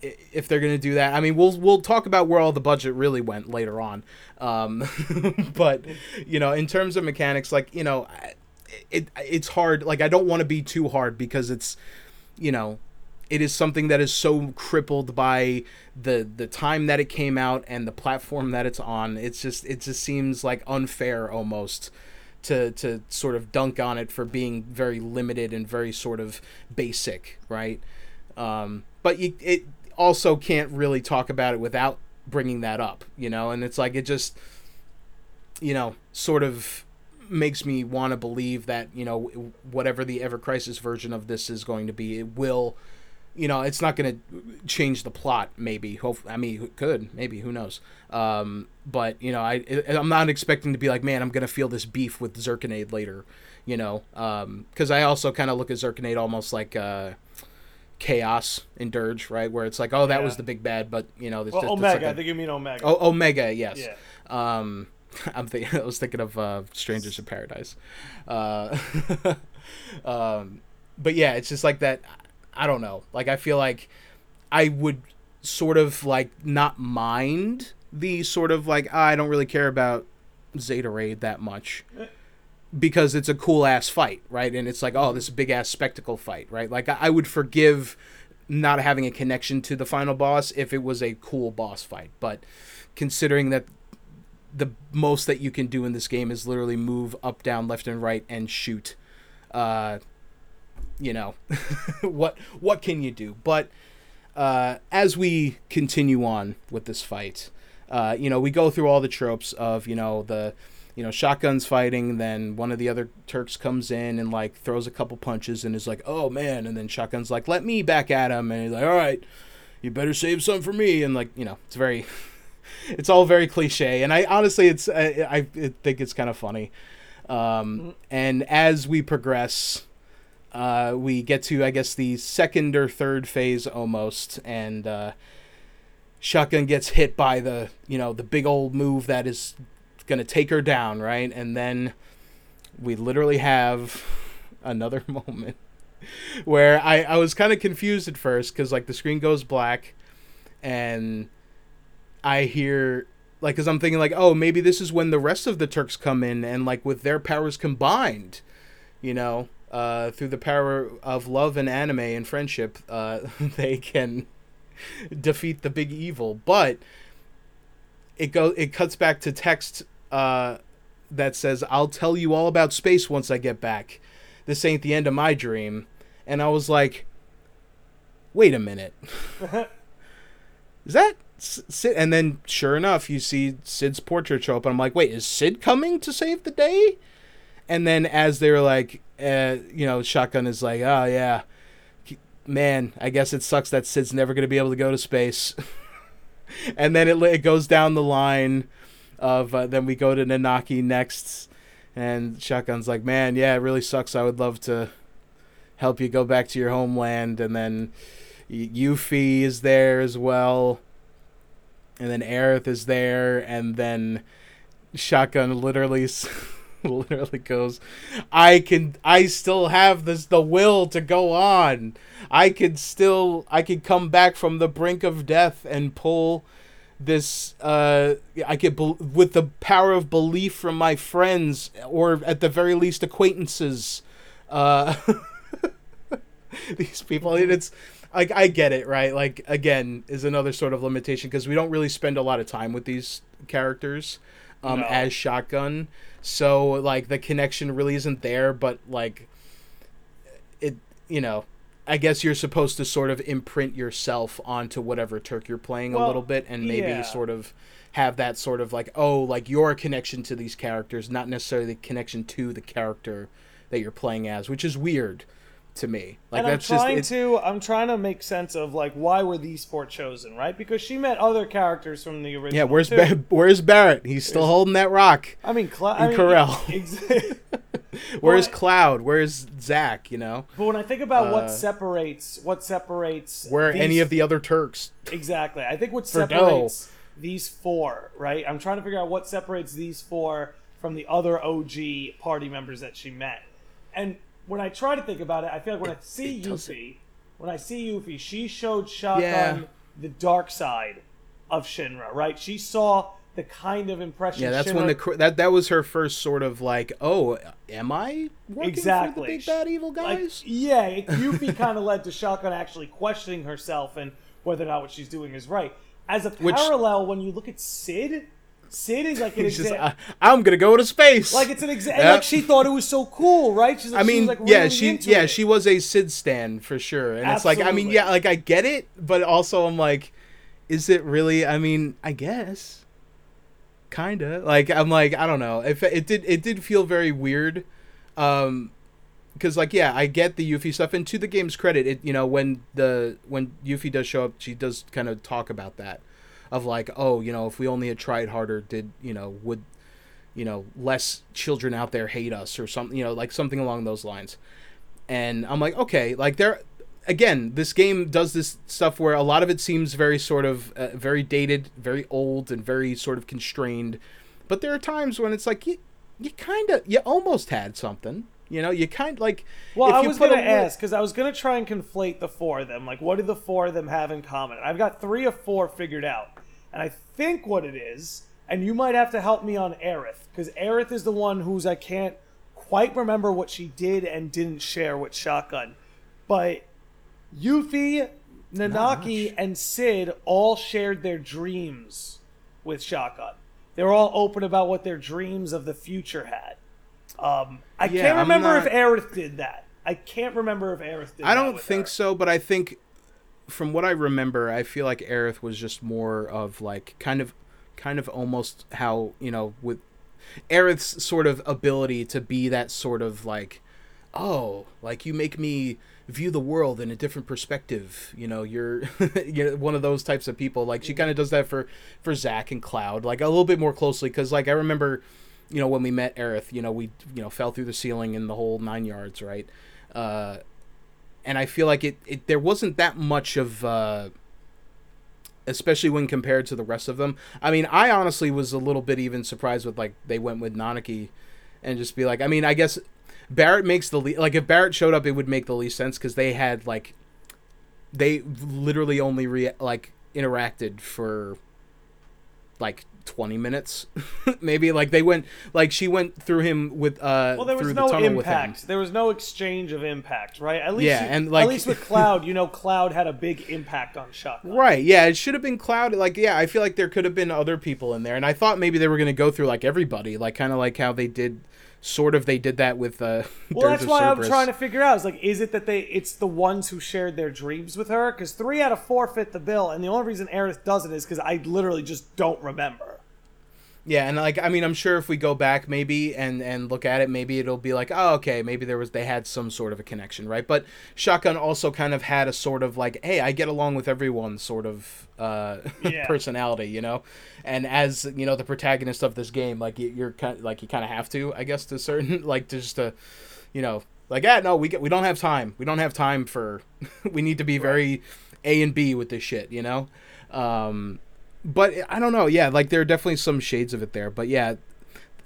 if they're gonna do that. I mean, we'll we'll talk about where all the budget really went later on. Um, [LAUGHS] but you know, in terms of mechanics, like you know, it it's hard. Like I don't want to be too hard because it's you know, it is something that is so crippled by the the time that it came out and the platform that it's on. It's just it just seems like unfair almost to to sort of dunk on it for being very limited and very sort of basic, right? Um, but you, it also can't really talk about it without bringing that up, you know. And it's like it just, you know, sort of makes me want to believe that you know whatever the Ever Crisis version of this is going to be, it will. You know, it's not going to change the plot. Maybe, hope. I mean, it could. Maybe, who knows? Um, but you know, I I'm not expecting to be like, man, I'm going to feel this beef with Zirconiade later. You know, because I also kind of look at Zirconiade almost like. Uh, chaos in Dirge, right? Where it's like, oh, that Yeah. was the big bad, but you know, there's Well, just, it's Omega. like a- I think you mean Omega. oh, Omega, yes. Yeah. Um, [LAUGHS] I'm thinking, [LAUGHS] I was thinking of uh, Strangers in Paradise. Uh, [LAUGHS] um, but yeah, it's just like that. I don't know. Like I feel like I would sort of like not mind the sort of like "Ah, I don't really care about Zeta Raid that much. Because it's a cool ass fight, right? And it's like, oh, this big ass spectacle fight, right? Like I, would forgive not having a connection to the final boss if it was a cool boss fight, but considering that the most that you can do in this game is literally move up, down, left, and right and shoot. Uh, you know, [LAUGHS] what what can you do? But uh, as we continue on with this fight, uh, you know, we go through all the tropes of you know the you know shotguns fighting. Then one of the other Turks comes in and like throws a couple punches and is like, "Oh man!" And then shotguns like, "Let me back at him," and he's like, "All right." You better save some for me, and like you know, it's very [LAUGHS] it's all very cliche, and I honestly, it's I, I think it's kind of funny. Um, and as we progress, uh, we get to I guess the second or third phase almost, and uh, Shotgun gets hit by the you know the big old move that is gonna take her down, right? And then we literally have another [LAUGHS] moment where I I was kind of confused at first because like the screen goes black, and I hear like because I'm thinking like oh maybe this is when the rest of the Turks come in and like with their powers combined, you know, uh, through the power of love and anime and friendship, uh, [LAUGHS] they can defeat the big evil. But it go it cuts back to text uh, that says I'll tell you all about space once I get back. This ain't the end of my dream, and I was like, wait a minute. [LAUGHS] Is that Sid? And then, sure enough, you see Sid's portrait show up, and I'm like, wait, is Sid coming to save the day? And then, as they're like, uh, you know, Shotgun is like, oh yeah, man, I guess it sucks that Sid's never gonna be able to go to space. [LAUGHS] and then it it goes down the line of uh, then we go to Nanaki next, and Shotgun's like, man, yeah, it really sucks. I would love to help you go back to your homeland, and then Yuffie is there as well, and then Aerith is there, and then Shotgun literally. [LAUGHS] literally goes i can i still have this the will to go on i could still i could come back from the brink of death and pull this uh i get be- with the power of belief from my friends or at the very least acquaintances uh [LAUGHS] these people and it's like I get it, right? Like again, is another sort of limitation because we don't really spend a lot of time with these characters um No. as shotgun. So like the connection really isn't there, but like it you know, I guess you're supposed to sort of imprint yourself onto whatever Turk you're playing a little bit and maybe yeah. sort of have that sort of like oh like your connection to these characters, not necessarily the connection to the character that you're playing as, which is weird to me. Like and I'm just trying it, to I'm trying to make sense of like why were these four chosen, right? Because she met other characters from the original. yeah. Where's ba- where's Barrett? He's still holding that rock. I mean, Cla- I and mean, [LAUGHS] ex- [LAUGHS] Where's I- Cloud? Where's Zack? You know, but when I think about Uh, what separates what separates where these- any of the other Turks? exactly, I think what separates these four, right? I'm trying to figure out what separates these four from the other OG party members that she met. And when I try to think about it, I feel like when I see it doesn't- Yuffie, when I see Yuffie, she showed Shotgun Yeah. the dark side of Shinra, right? She saw the kind of impression. Yeah, that's Shinra when the cr- that that was her first sort of like, oh, am I working Exactly. for the big bad evil like, guys? yeah, it, [LAUGHS] Yuffie kind of led to Shotgun actually questioning herself and whether or not what she's doing is right. As a parallel, when you look at Sid, Sid is like an [LAUGHS] example. I'm gonna go to space. Like it's an example. Yep. Like she thought it was so cool, right? She's like, I she mean, was, like, yeah, really she into yeah it. she was a Sid stan for sure, and it's like I mean, yeah, like I get it, but also I'm like, is it really? I mean, I guess, kinda. Like I'm like I don't know. If it did, it did feel very weird, um, because like yeah, I get the Yuffie stuff, and to the game's credit, it you know when the when Yuffie does show up, she does kind of talk about that, of like oh you know if we only had tried harder, did you know would you know less children out there hate us or something you know like something along those lines and i'm like okay like there again this game does this stuff where a lot of it seems very sort of uh, very dated very old and very sort of constrained but there are times when it's like you you kind of you almost had something you know you kind of like Well, if I was put gonna a ask because I was gonna try and conflate the four of them. Like, what do the four of them have in common? I've got three or four figured out, and I think what it is, and you might have to help me on Aerith because Aerith is the one whose I can't quite remember what she did and didn't share with Shotgun, but Yuffie, Nanaki, and Sid all shared their dreams with Shotgun. They were all open about what their dreams of the future had. Um, I Yeah, can't remember not- if Aerith did that. I can't remember if Aerith did I don't think her. so, but I think from what I remember, I feel like Aerith was just more of like kind of kind of almost how, you know, with Aerith's sort of ability to be that sort of like oh, like you make me view the world in a different perspective. You know, you're [LAUGHS] you're one of those types of people. Like she kind of does that for for Zack and Cloud, like a little bit more closely because like I remember, you know, when we met Aerith, you know, we you know fell through the ceiling in the whole nine yards, right? Uh, and I feel like it, it there wasn't that much of. Uh, especially when compared to the rest of them. I mean, I honestly was a little bit even surprised with like they went with Nanaki and just be like, I mean, I guess Barrett makes the le- like if Barrett showed up, it would make the least sense because they had like they literally only re- like interacted for like 20 minutes [LAUGHS] maybe like they went like she went through him with uh Well, there was through no the impact. There was no exchange of impact, right? At least, Yeah, you- and, like- at least with [LAUGHS] Cloud, you know, Cloud had a big impact on Shotgun. Right. Yeah, it should have been Cloud. Like, yeah, I feel like there could have been other people in there, and I thought maybe they were going to go through like everybody, like kind of like how they did, sort of they did that with. uh [LAUGHS] Well, Dirge that's why I'm trying to figure out. Is like, is it that they? It's the ones who shared their dreams with her? Because three out of four fit the bill, and the only reason Aerith doesn't is because I literally just don't remember. Yeah, and like I mean, I'm sure if we go back maybe and and look at it, maybe it'll be like, oh, okay, maybe there was they had some sort of a connection, right? But Shotgun also kind of had a sort of like, hey, I get along with everyone sort of uh, [LAUGHS] Yeah. personality, you know. And as you know, the protagonist of this game, like you- you're kind of, like you kind of have to, I guess, to certain [LAUGHS] like to just to, you know, like ah, no, we get we don't have time, we don't have time for, [LAUGHS] we need to be very A and B with this shit, you know. Um, but I don't know. Yeah, like there are definitely some shades of it there. But yeah,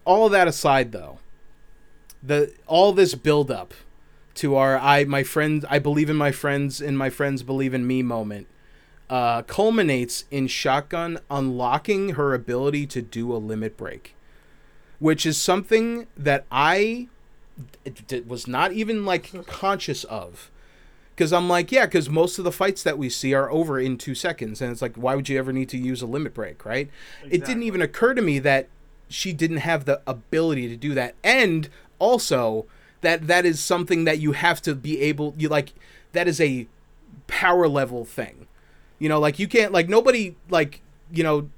all that aside, though, the all this build up to our I my friends I believe in my friends and my friends believe in me moment uh, culminates in Shotgun unlocking her ability to do a limit break, which is something that I d- d- was not even like conscious of because I'm like, yeah, because most of the fights that we see are over in two seconds, and it's like, why would you ever need to use a limit break, right? It didn't even occur to me that she didn't have the ability to do that, and also that that is something that you have to be able, you like, that is a power level thing, you know, like you can't, like nobody, like you know,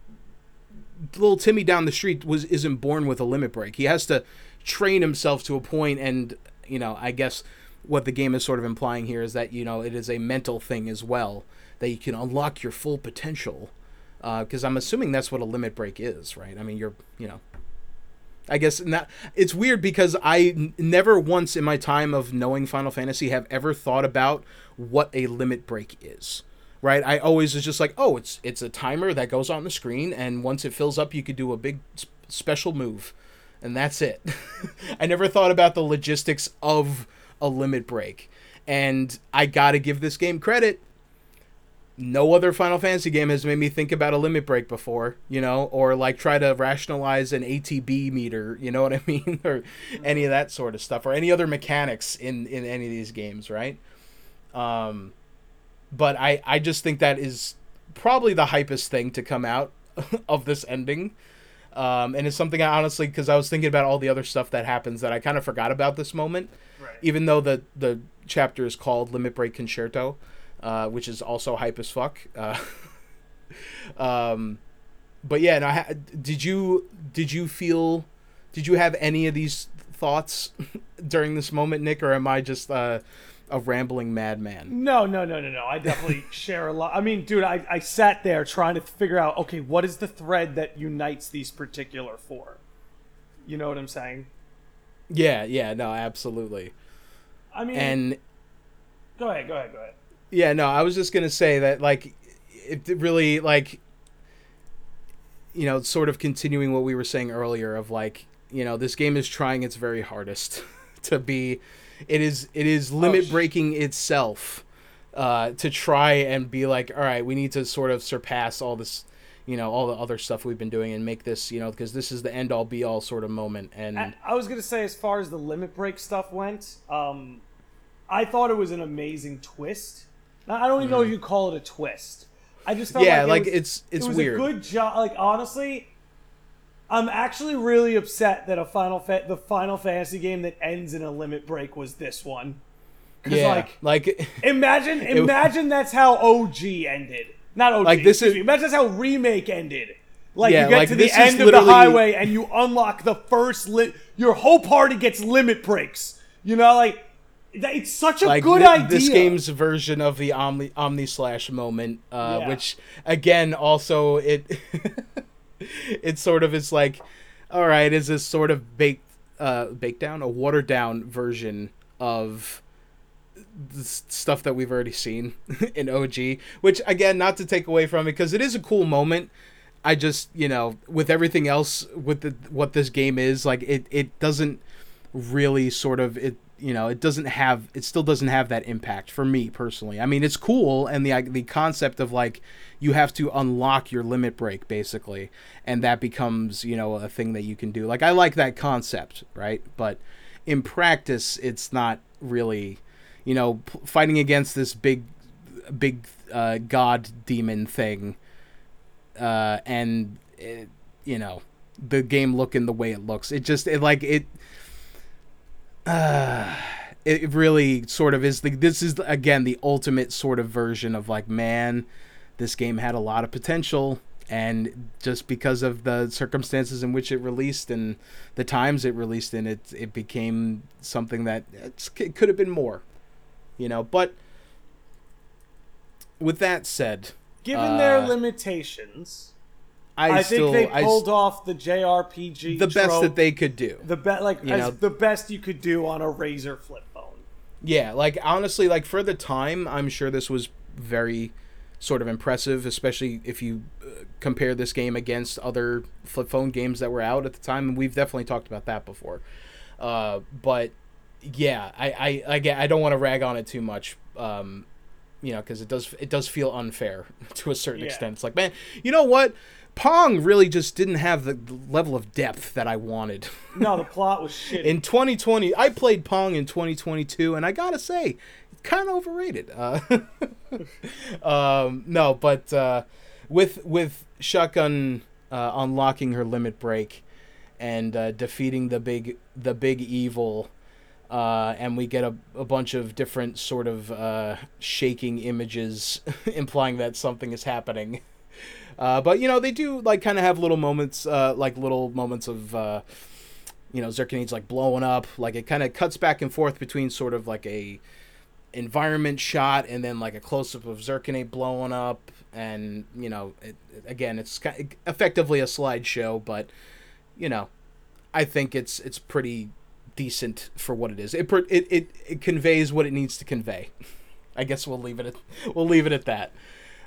little Timmy down the street was isn't born with a limit break. He has to train himself to a point, and you know, I guess what the game is sort of implying here is that you know it is a mental thing as well that you can unlock your full potential. Uh, because I'm assuming that's what a limit break is, right? I mean, you're you know. I guess not. It's weird because I n- never once in my time of knowing Final Fantasy have ever thought about what a limit break is right? I always was just like, oh, it's it's a timer that goes on the screen, and once it fills up, you could do a big s- special move, and that's it. [LAUGHS] I never thought about the logistics of a limit break, and I gotta give this game credit. No other Final Fantasy game has made me think about a limit break before, you know, or like try to rationalize an ATB meter, you know what I [LAUGHS] mean, or any of that sort of stuff, or any other mechanics in in any of these games, right? Um, but I I just think that is probably the hypest thing to come out [LAUGHS] of this ending. Um, and it's something I honestly, because I was thinking about all the other stuff that happens that I kind of forgot about this moment. Even though the the chapter is called Limit Break Concerto, uh, which is also hype as fuck. Uh, [LAUGHS] um, but yeah, no, ha- did you did you feel did you have any of these thoughts [LAUGHS] during this moment, Nick, or am I just uh, a rambling madman? No, no, no, no, no. I definitely [LAUGHS] share a lot. I mean, dude, I, I sat there trying to figure out, okay, what is the thread that unites these particular four? You know what I'm saying? Yeah, yeah, no, absolutely. I mean, And go ahead, go ahead, go ahead. yeah, no, I was just gonna say that like it really like you know, sort of continuing what we were saying earlier of like, you know, this game is trying its very hardest [LAUGHS] to be it is it is limit sh- breaking itself uh to try and be like, all right, we need to sort of surpass all this you know all the other stuff we've been doing and make this you know because this is the end all be all sort of moment and I, I was gonna say, as far as the limit break stuff went, um, I thought it was an amazing twist. I don't even know if you call it a twist. I just felt Mm. yeah like, like, it was, it's it's it was weird a good job. Like honestly, I'm actually really upset that a final fa- the Final Fantasy game that ends in a limit break was this one. Because yeah like, like [LAUGHS] imagine imagine that's how OG ended. Not OG. Like, this is- me. Imagine that's how remake ended. Like Yeah, you get like, to the end of the highway and you unlock the first lit. Your whole party gets limit breaks. You know, like it's such a like good thi- idea. this game's version of the omni omni slash moment uh Yeah. which again also it [LAUGHS] it sort of is like all right is this sort of baked uh baked down a watered down version of the stuff that we've already seen [LAUGHS] in OG which again not to take away from it because it is a cool moment I just you know with everything else with the what this game is like it it doesn't really sort of it you know it doesn't have it still doesn't have that impact for me personally. I mean it's cool and the the concept of like you have to unlock your limit break basically and that becomes you know a thing that you can do. Like I like that concept, right? But in practice it's not really you know fighting against this big big uh, god demon thing uh, and it, you know the game looking the way it looks it just it like it uh, [SIGHS] it really sort of is the this is again the ultimate sort of version of like man this game had a lot of potential and just because of the circumstances in which it released and the times it released in it it became something that it's, it could have been more you know? But with that said Given their uh, limitations, i, I, still think they I pulled off the JRPG the best that they could do the be- like you as know- the best you could do on a Razr flip phone. Yeah, like honestly, like for the time, I'm sure this was very sort of impressive, especially if you uh, compare this game against other flip phone games that were out at the time. And we've definitely talked about that before. Uh, but yeah, I I I, get, I don't want to rag on it too much. Um, you know, because it does it does feel unfair [LAUGHS] to a certain Yeah. extent. It's like, man, you know what? Pong really just didn't have the level of depth that I wanted. [LAUGHS] No, the plot was shit. in 2020 i played pong in 2022 and i gotta say kind of overrated uh, [LAUGHS] um, no but uh, with with shotgun uh, unlocking her limit break and uh, defeating the big the big evil uh, and we get a, a bunch of different sort of uh, shaking images [LAUGHS] implying that something is happening uh, but you know they do like kind of have little moments uh, like little moments of uh, you know Zirconiade's like blowing up. Like it kind of cuts back and forth between sort of like a environment shot and then like a close up of Zirconiade blowing up. And you know it, again it's effectively a slideshow but you know I think it's it's pretty decent for what it is. It it, it it conveys what it needs to convey. [LAUGHS] I guess we'll leave it at we'll leave it at that.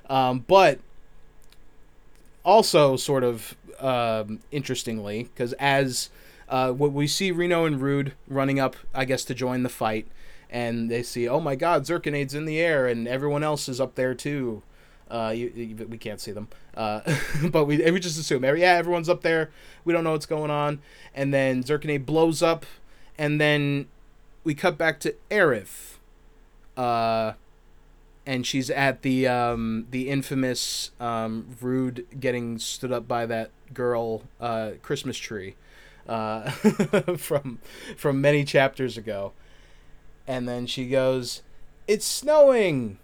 Um, but also sort of um, interestingly because as uh, what we see Reno and Rude running up, I guess, to join the fight, and they see, oh my God, Zirconiade's in the air, and everyone else is up there too. Uh, you, you, we can't see them, uh, [LAUGHS] but we we just assume, yeah, everyone's up there. We don't know what's going on, and then Zirconiade blows up, and then we cut back to Aerith, uh, and she's at the um, the infamous um, Rude getting stood up by that girl uh, Christmas tree uh, [LAUGHS] from from many chapters ago, and then she goes, "It's snowing."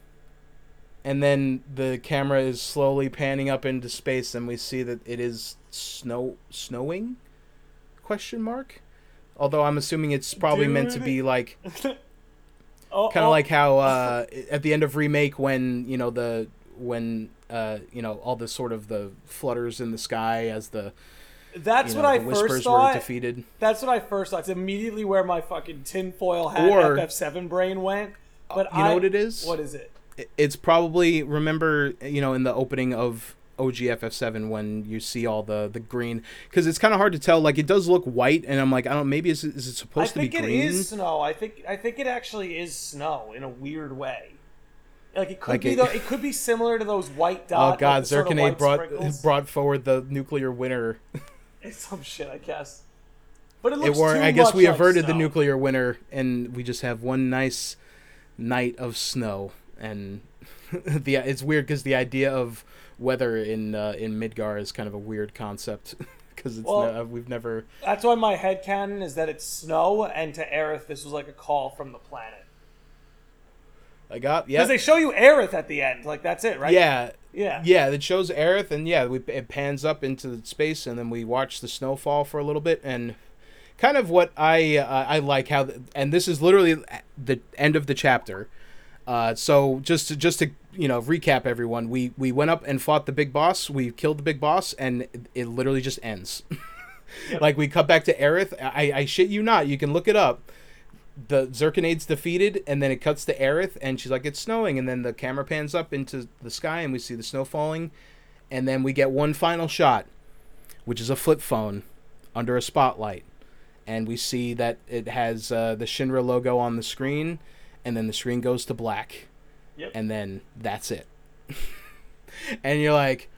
And then the camera is slowly panning up into space, and we see that it is snow snowing? Question mark. Although I'm assuming it's probably meant to be like [LAUGHS] oh, kind of oh, like how uh, at the end of remake when you know the when uh, you know all the sort of the flutters in the sky as the that's you know, what I first thought. defeated. That's what I first thought. It's immediately where my fucking tinfoil hat Or- FF7 brain went. But you know what it is? What is? It- It's probably remember you know in the opening of OGFF7 when you see all the the green because it's kind of hard to tell. Like it does look white, and I'm like I don't maybe is it, is it supposed to be think it green? is snow. I think I think it actually is snow in a weird way. Like it could Like be it- though. [LAUGHS] It could be similar to those white oh, dots. Oh God, like the sort of brought sprinkles. [LAUGHS] brought forward the nuclear winter. [LAUGHS] It's some shit, I guess. But it It looks were, too I guess we like averted the nuclear winter, and we just have one nice night of snow. And the it's weird because the idea of weather in uh, in Midgar is kind of a weird concept [LAUGHS] because it's Well- no, we've never. That's why my head canon is that it's snow, and to Aerith, this was like a call from the planet. I got yeah. Because they show you Aerith at the end. Like that's it, right? yeah Yeah. yeah. It shows Aerith, and yeah, we it pans up into the space, and then we watch the snowfall for a little bit, and kind of what I uh, I like how, the, and this is literally the end of the chapter. Uh, so just to, just to you know recap everyone, we we went up and fought the big boss. We killed the big boss, and it, it literally just ends. [LAUGHS] Like we cut back to Aerith. I, I shit you not. You can look it up. The Zirconiade's defeated, and then it cuts to Aerith, and she's like, "It's snowing," and then the camera pans up into the sky, and we see the snow falling, and then we get one final shot, which is a flip phone under a spotlight, and we see that it has uh, the Shinra logo on the screen, and then the screen goes to black, Yep. and then that's it. [LAUGHS] and you're like,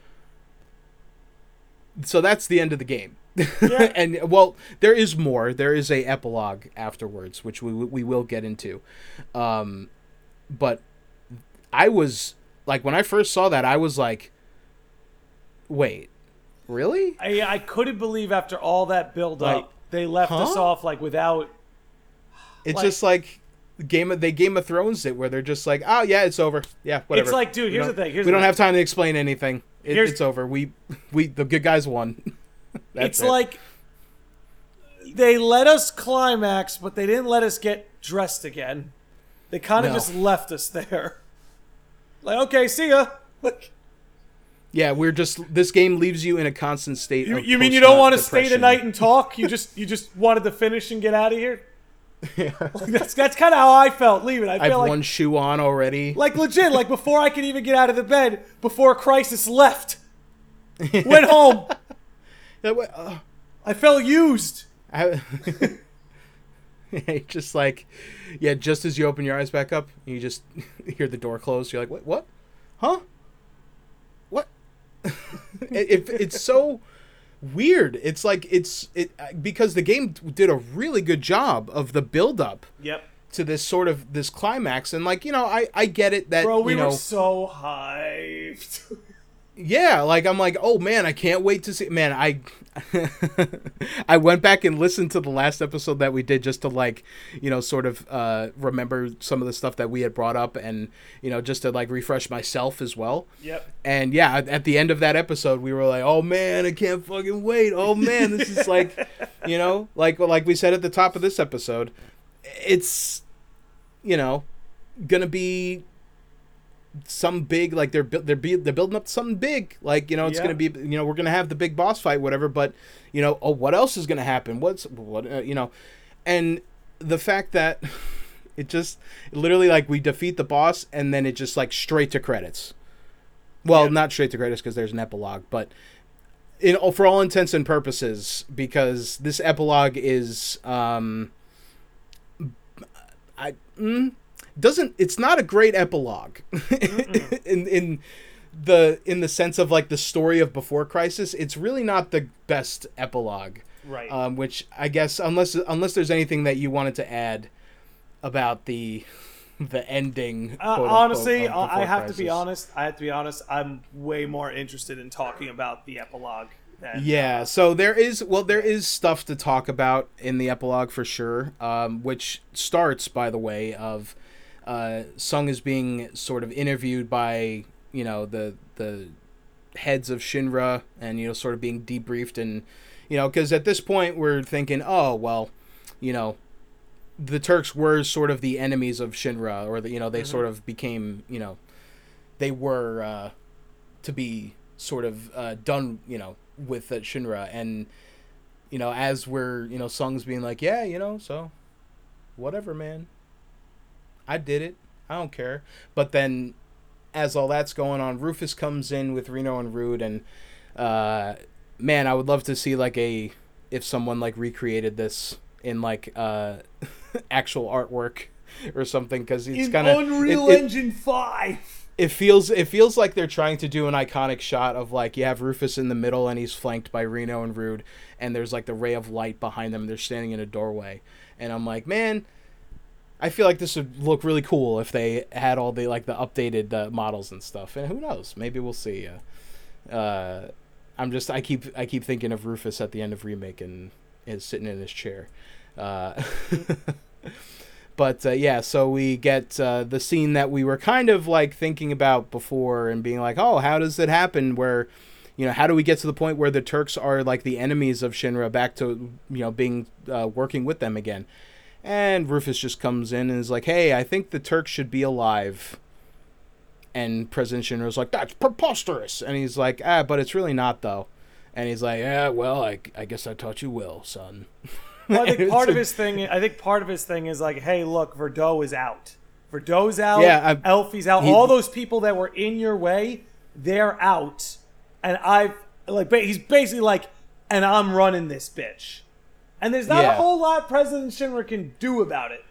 so that's the end of the game. Yeah. [LAUGHS] and well, there is more. There is a epilogue afterwards, which we we will get into. Um, but I was like, when I first saw that, I was like, wait, really? I, I couldn't believe after all that build up, Like, they left us off like without. It's Like- just like Game of they Game of Thrones it, where they're just like, oh yeah, it's over. Yeah, whatever. It's like, dude, here's the thing. Here's we the don't thing. have time to explain anything. It, it's over. We we the good guys won. [LAUGHS] That's it's it. like they let us climax, but they didn't let us get dressed again. They kind of No. just left us there. Like, okay, see ya. Like, yeah, we're just this game leaves you in a constant state. you, of you mean you don't want to stay the night and talk? You [LAUGHS] just you just wanted to finish and get out of here. [LAUGHS] Like, that's that's kind of how I felt leaving. I I have like one shoe on already. like legit. Like before I could even get out of the bed, before Crisis left, [LAUGHS] went home. [LAUGHS] Yeah, uh, I felt used. I, just like, yeah, just as you open your eyes back up, you just hear the door close. You're like, what? What? Huh? What? it, it, it's so weird. It's like it's it because the game did a really good job of the build up Yep. to this sort of this climax, and like you know, I I get it that Bro, we you know. were so hyped. [LAUGHS] yeah like i'm like oh man i can't wait to see man i [LAUGHS] i went back and listened to the last episode that we did just to like you know sort of uh remember some of the stuff that we had brought up and you know just to like refresh myself as well yep. and yeah at- at the end of that episode we were like oh man i can't fucking wait oh man this is like you know like like we said at the top of this episode it's you know gonna be some big like they're they're be, they're building up something big like you know it's Yeah. gonna be you know we're gonna have the big boss fight whatever but you know oh what else is gonna happen what's what uh, you know and the fact that [LAUGHS] it just literally like we defeat the boss and then it just like straight to credits well Yeah. not straight to credits because there's an epilogue but in for all intents and purposes because this epilogue is um I mm, doesn't it's not a great epilogue [LAUGHS] in in the in the sense of like the story of before crisis it's really not the best epilogue Right. um, which I guess unless unless there's anything that you wanted to add about the [LAUGHS] the ending Uh, quote, unquote, honestly, of I have to be honest. I have to be honest. I'm way more interested in talking about the epilogue than Yeah, so there is well, there is stuff to talk about in the epilogue for sure, um, which starts by the way of uh, Tseng is being sort of interviewed by you know the the heads of Shinra and you know sort of being debriefed and you know because at this point we're thinking oh well you know the Turks were sort of the enemies of Shinra or the, you know they sort of became you know they were uh, to be sort of uh, done you know with uh, Shinra and you know as we're you know Tseng's being like yeah you know so whatever man I did it. I don't care. But then as all that's going on Rufus comes in with Reno and Rude and uh man I would love to see like a if someone like recreated this in like uh [LAUGHS] actual artwork or something because it's kind of Unreal it, Engine Five. it feels it feels like they're trying to do an iconic shot of like you have Rufus in the middle and he's flanked by Reno and Rude and there's like the ray of light behind them. They're standing in a doorway. And I'm like man I feel like this would look really cool if they had all the like the updated uh, models and stuff and who knows maybe we'll see uh, uh, I'm just I keep I keep thinking of Rufus at the end of remake and is sitting in his chair uh, [LAUGHS] but uh, yeah, so we get uh, the scene that we were kind of like thinking about before and being like, oh, how does it happen? Where, you know, how do we get to the point where the Turks are like the enemies of Shinra back to, you know, being working with them again? And Rufus just comes in and is like, hey, I think the Turks should be alive. And President Shinra's like, that's preposterous. And he's like, ah, but it's really not, though. And he's like, yeah, well, I, I guess I taught you well, son. Well, I think [LAUGHS] part of his thing. I think part of his thing is like, hey, look, Verdot is out. Verdot's out. Yeah, I- Elfie's out. he- All those people that were in your way, they're out. And I've like, he's basically like, and I'm running this bitch. And there's not a whole lot President Shinra can do about it.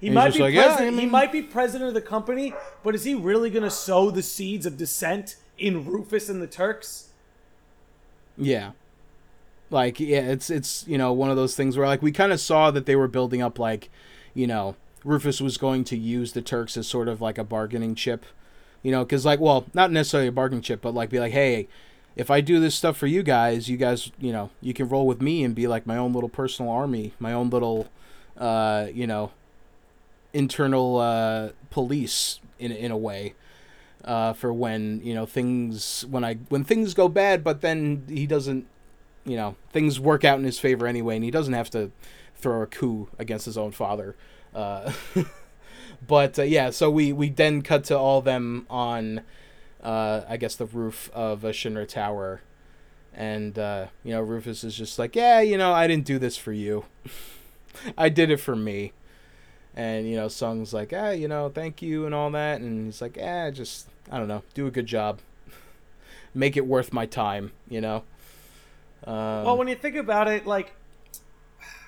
He He's might be like, yeah, president. I he might be president of the company, but is he really going to sow the seeds of dissent in Rufus and the Turks? Yeah. Like yeah, it's it's you know one of those things where like we kind of saw that they were building up like, you know, Rufus was going to use the Turks as sort of like a bargaining chip, you know, because like well not necessarily a bargaining chip, but like be like hey, if I do this stuff for you guys, you guys you know you can roll with me and be like my own little personal army, my own little, uh you know, internal uh police in in a way uh, for when you know things when I when things go bad, but then he doesn't, you know, things work out in his favor anyway, and he doesn't have to throw a coup against his own father. Uh, [LAUGHS] but uh, yeah, so we we then cut to all them on, uh, I guess the roof of a Shinra tower, and uh, you know Rufus is just like, yeah, you know, I didn't do this for you, [LAUGHS] I did it for me. And you know, Tseng's like, ah, you know, thank you and all that, and he's like, ah, just I don't know, do a good job, [LAUGHS] make it worth my time, you know. Um, Well, when you think about it, like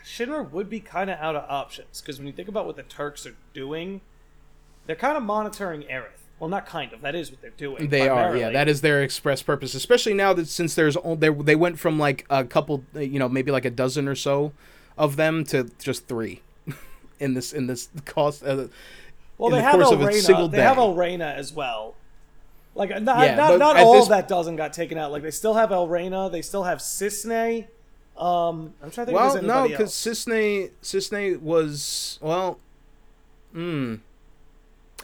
Shinra would be kind of out of options because when you think about what the Turks are doing, they're kind of monitoring Aerith. Well, not kind of. That is what they're doing. they are, yeah. That is their express purpose, especially now that since there's they they went from like a couple, you know, maybe like a dozen or so of them to just three [LAUGHS] in this in this cost. Uh, Well, they the have Elrena. They have day. Elrena as well. Like not Yeah, not, not all this- that dozen got taken out. Like they still have Elrena. They still have Cisne. Um, I'm trying to think. well, no, because. Cisne Cisne was well, hmm.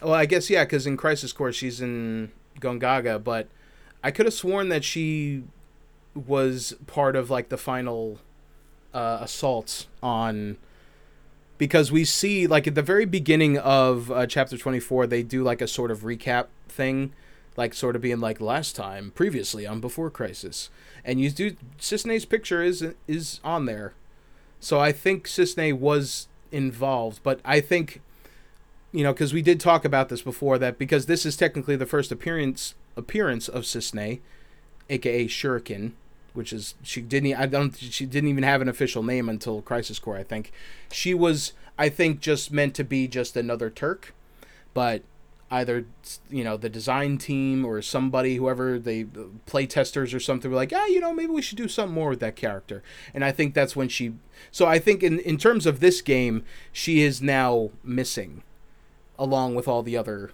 Well, I guess yeah, because in Crisis Core she's in Gongaga, but I could have sworn that she was part of like the final uh, assault on because we see like at the very beginning of uh, chapter 24 they do like a sort of recap thing like sort of being like last time previously on before crisis. And you do Cisne's picture is is on there. So i think Cisne was involved but i think you know because we did talk about this before that because this is technically the first appearance appearance of Cisne aka Shuriken which is she didn't I don't she didn't even have an official name until Crisis Core I think. She was I think just meant to be just another Turk but either you know the design team or somebody whoever they uh, play testers or something were like yeah you know maybe we should do something more with that character. And I think that's when she so I think in in terms of this game she is now missing along with all the other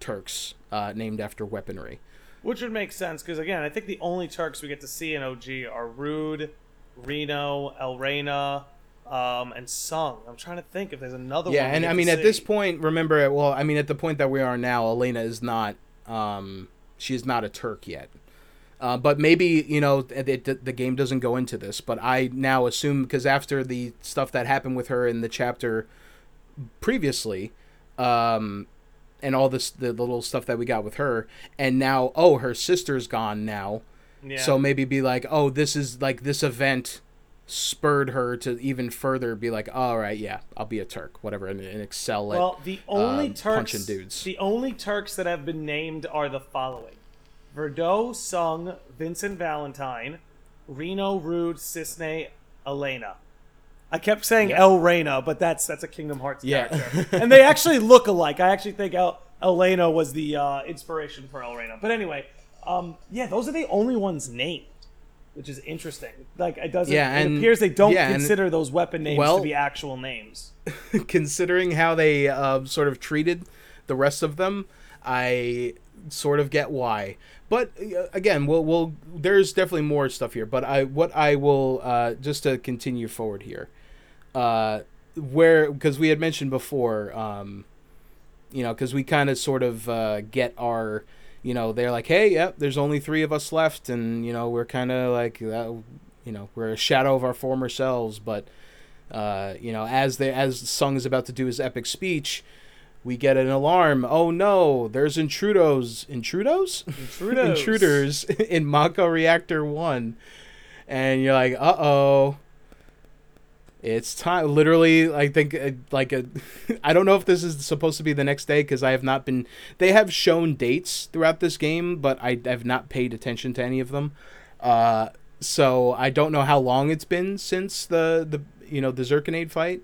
Turks uh, named after weaponry Which would make sense because again, I think the only Turks we get to see in OG are Rude, Reno, Elrena, um, and Tseng. I'm trying to think if there's another yeah and i mean at see. this point remember well i mean at the point that we are now elena is not um she is not a turk yet uh, but maybe you know it, it, the game doesn't go into this but i now assume because after the stuff that happened with her in the chapter previously um and all this the little stuff that we got with her and now oh her sister's gone now yeah. so maybe be like, oh, this is like this event spurred her to even further be like, all right, yeah, I'll be a Turk, whatever, and, and excel at. well, the only um, Turks, punching dudes. the only Turks that have been named are the following: Verdot, Tseng, Vincent Valentine, Reno, Rude, Cisne, Elena. I kept saying El Reina, but that's that's a Kingdom Hearts Yeah. character, [LAUGHS] and they actually look alike. I actually think El Elena was the uh, inspiration for El Reina. But anyway, um, yeah, those are the only ones named, which is interesting. Like it doesn't. Yeah, it appears they don't yeah, and- consider those weapon names well- to be actual names. [LAUGHS] considering how they uh, sort of treated the rest of them, I sort of get why. But uh, again, we'll, we'll there's definitely more stuff here. But I what I will uh, just to continue forward here, uh, where because we had mentioned before, um, you know, because we kind of sort of uh, get our. You know, they're like, "Hey, yep, there's only three of us left, and you know, we're kind of like, uh, you know, we're a shadow of our former selves." But uh, you know, as they as Tseng is about to do his epic speech, we get an alarm. Oh no, there's intrudos, intrudos, Intrudos. intruders [LAUGHS] [LAUGHS] in Mako Reactor One, and you're like, uh oh. It's time. Literally, I think uh, like a. [LAUGHS] I don't know if this is supposed to be the next day because I have not been. They have shown dates throughout this game, but I have not paid attention to any of them. Uh, so I don't know how long it's been since the the you know the Zirconiade fight.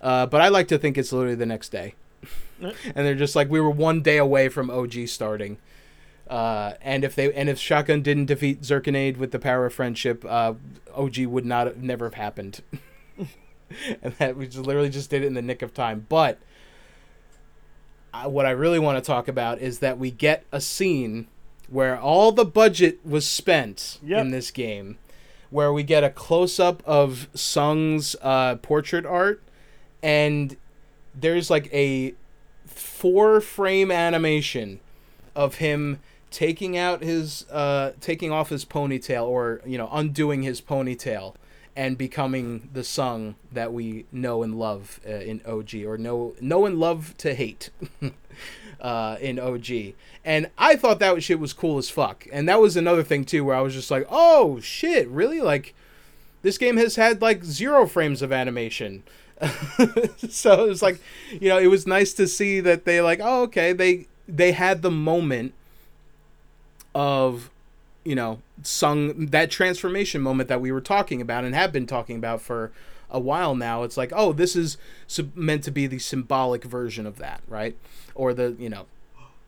Uh, but I like to think it's literally the next day. and they're just like we were one day away from OG starting. Uh, and if they and if Shotgun didn't defeat Zirconiade with the power of friendship, uh, OG would not have, never have happened. [LAUGHS] [LAUGHS] and that we just literally just did it in the nick of time. But I, what I really want to talk about is that we get a scene where all the budget was spent Yep. in this game, where we get a close up of Tseng's uh, portrait art, and there's like a four frame animation of him taking out his uh taking off his ponytail or you know undoing his ponytail and becoming the Tseng that we know and love uh, in OG or know know and love to hate [LAUGHS] uh in OG and I thought that shit was cool as fuck. And that was another thing too where I was just like oh shit really? Like this game has had like zero frames of animation. [LAUGHS] So it was like you know it was nice to see that they like oh okay they they had the moment of you know Tseng that transformation moment that we were talking about and have been talking about for a while now it's like oh this is meant to be the symbolic version of that right or the you know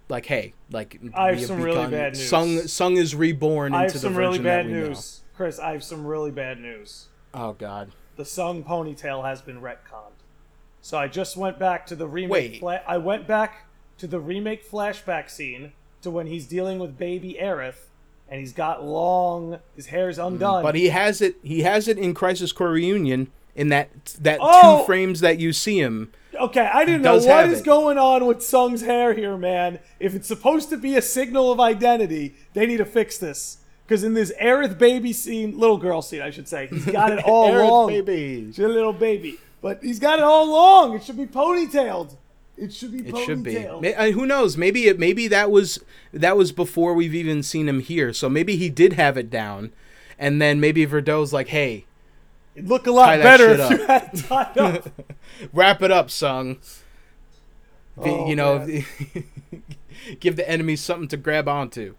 like hey like I have some really bad news. Tseng Tseng is reborn I into have the some really version that bad we know. news, Chris. I have some really bad news. oh god the Tseng ponytail has been retconned. So I just went back to the remake. Wait. Fla- I went back to the remake flashback scene to when he's dealing with baby Aerith, and he's got long. His hair's undone. Mm, But he has it. He has it in Crisis Core Reunion in that that Oh! two frames that you see him. okay, I didn't know what is it. going on with Tseng's hair here, man. If it's supposed to be a signal of identity, they need to fix this. Because in this Aerith baby scene, little girl scene, I should say, he's got it [LAUGHS] all Aerith long. baby. She's a little baby, but he's got it all long. It should be ponytailed. It should be It should be. May- who knows? Maybe it. Maybe that was that was before we've even seen him here. So maybe he did have it down, and then maybe Verdot's like, "Hey, It'd look a lot better if you had it tied up. [LAUGHS] wrap it up, Tseng." Oh, you know, [LAUGHS] give the enemy something to grab onto.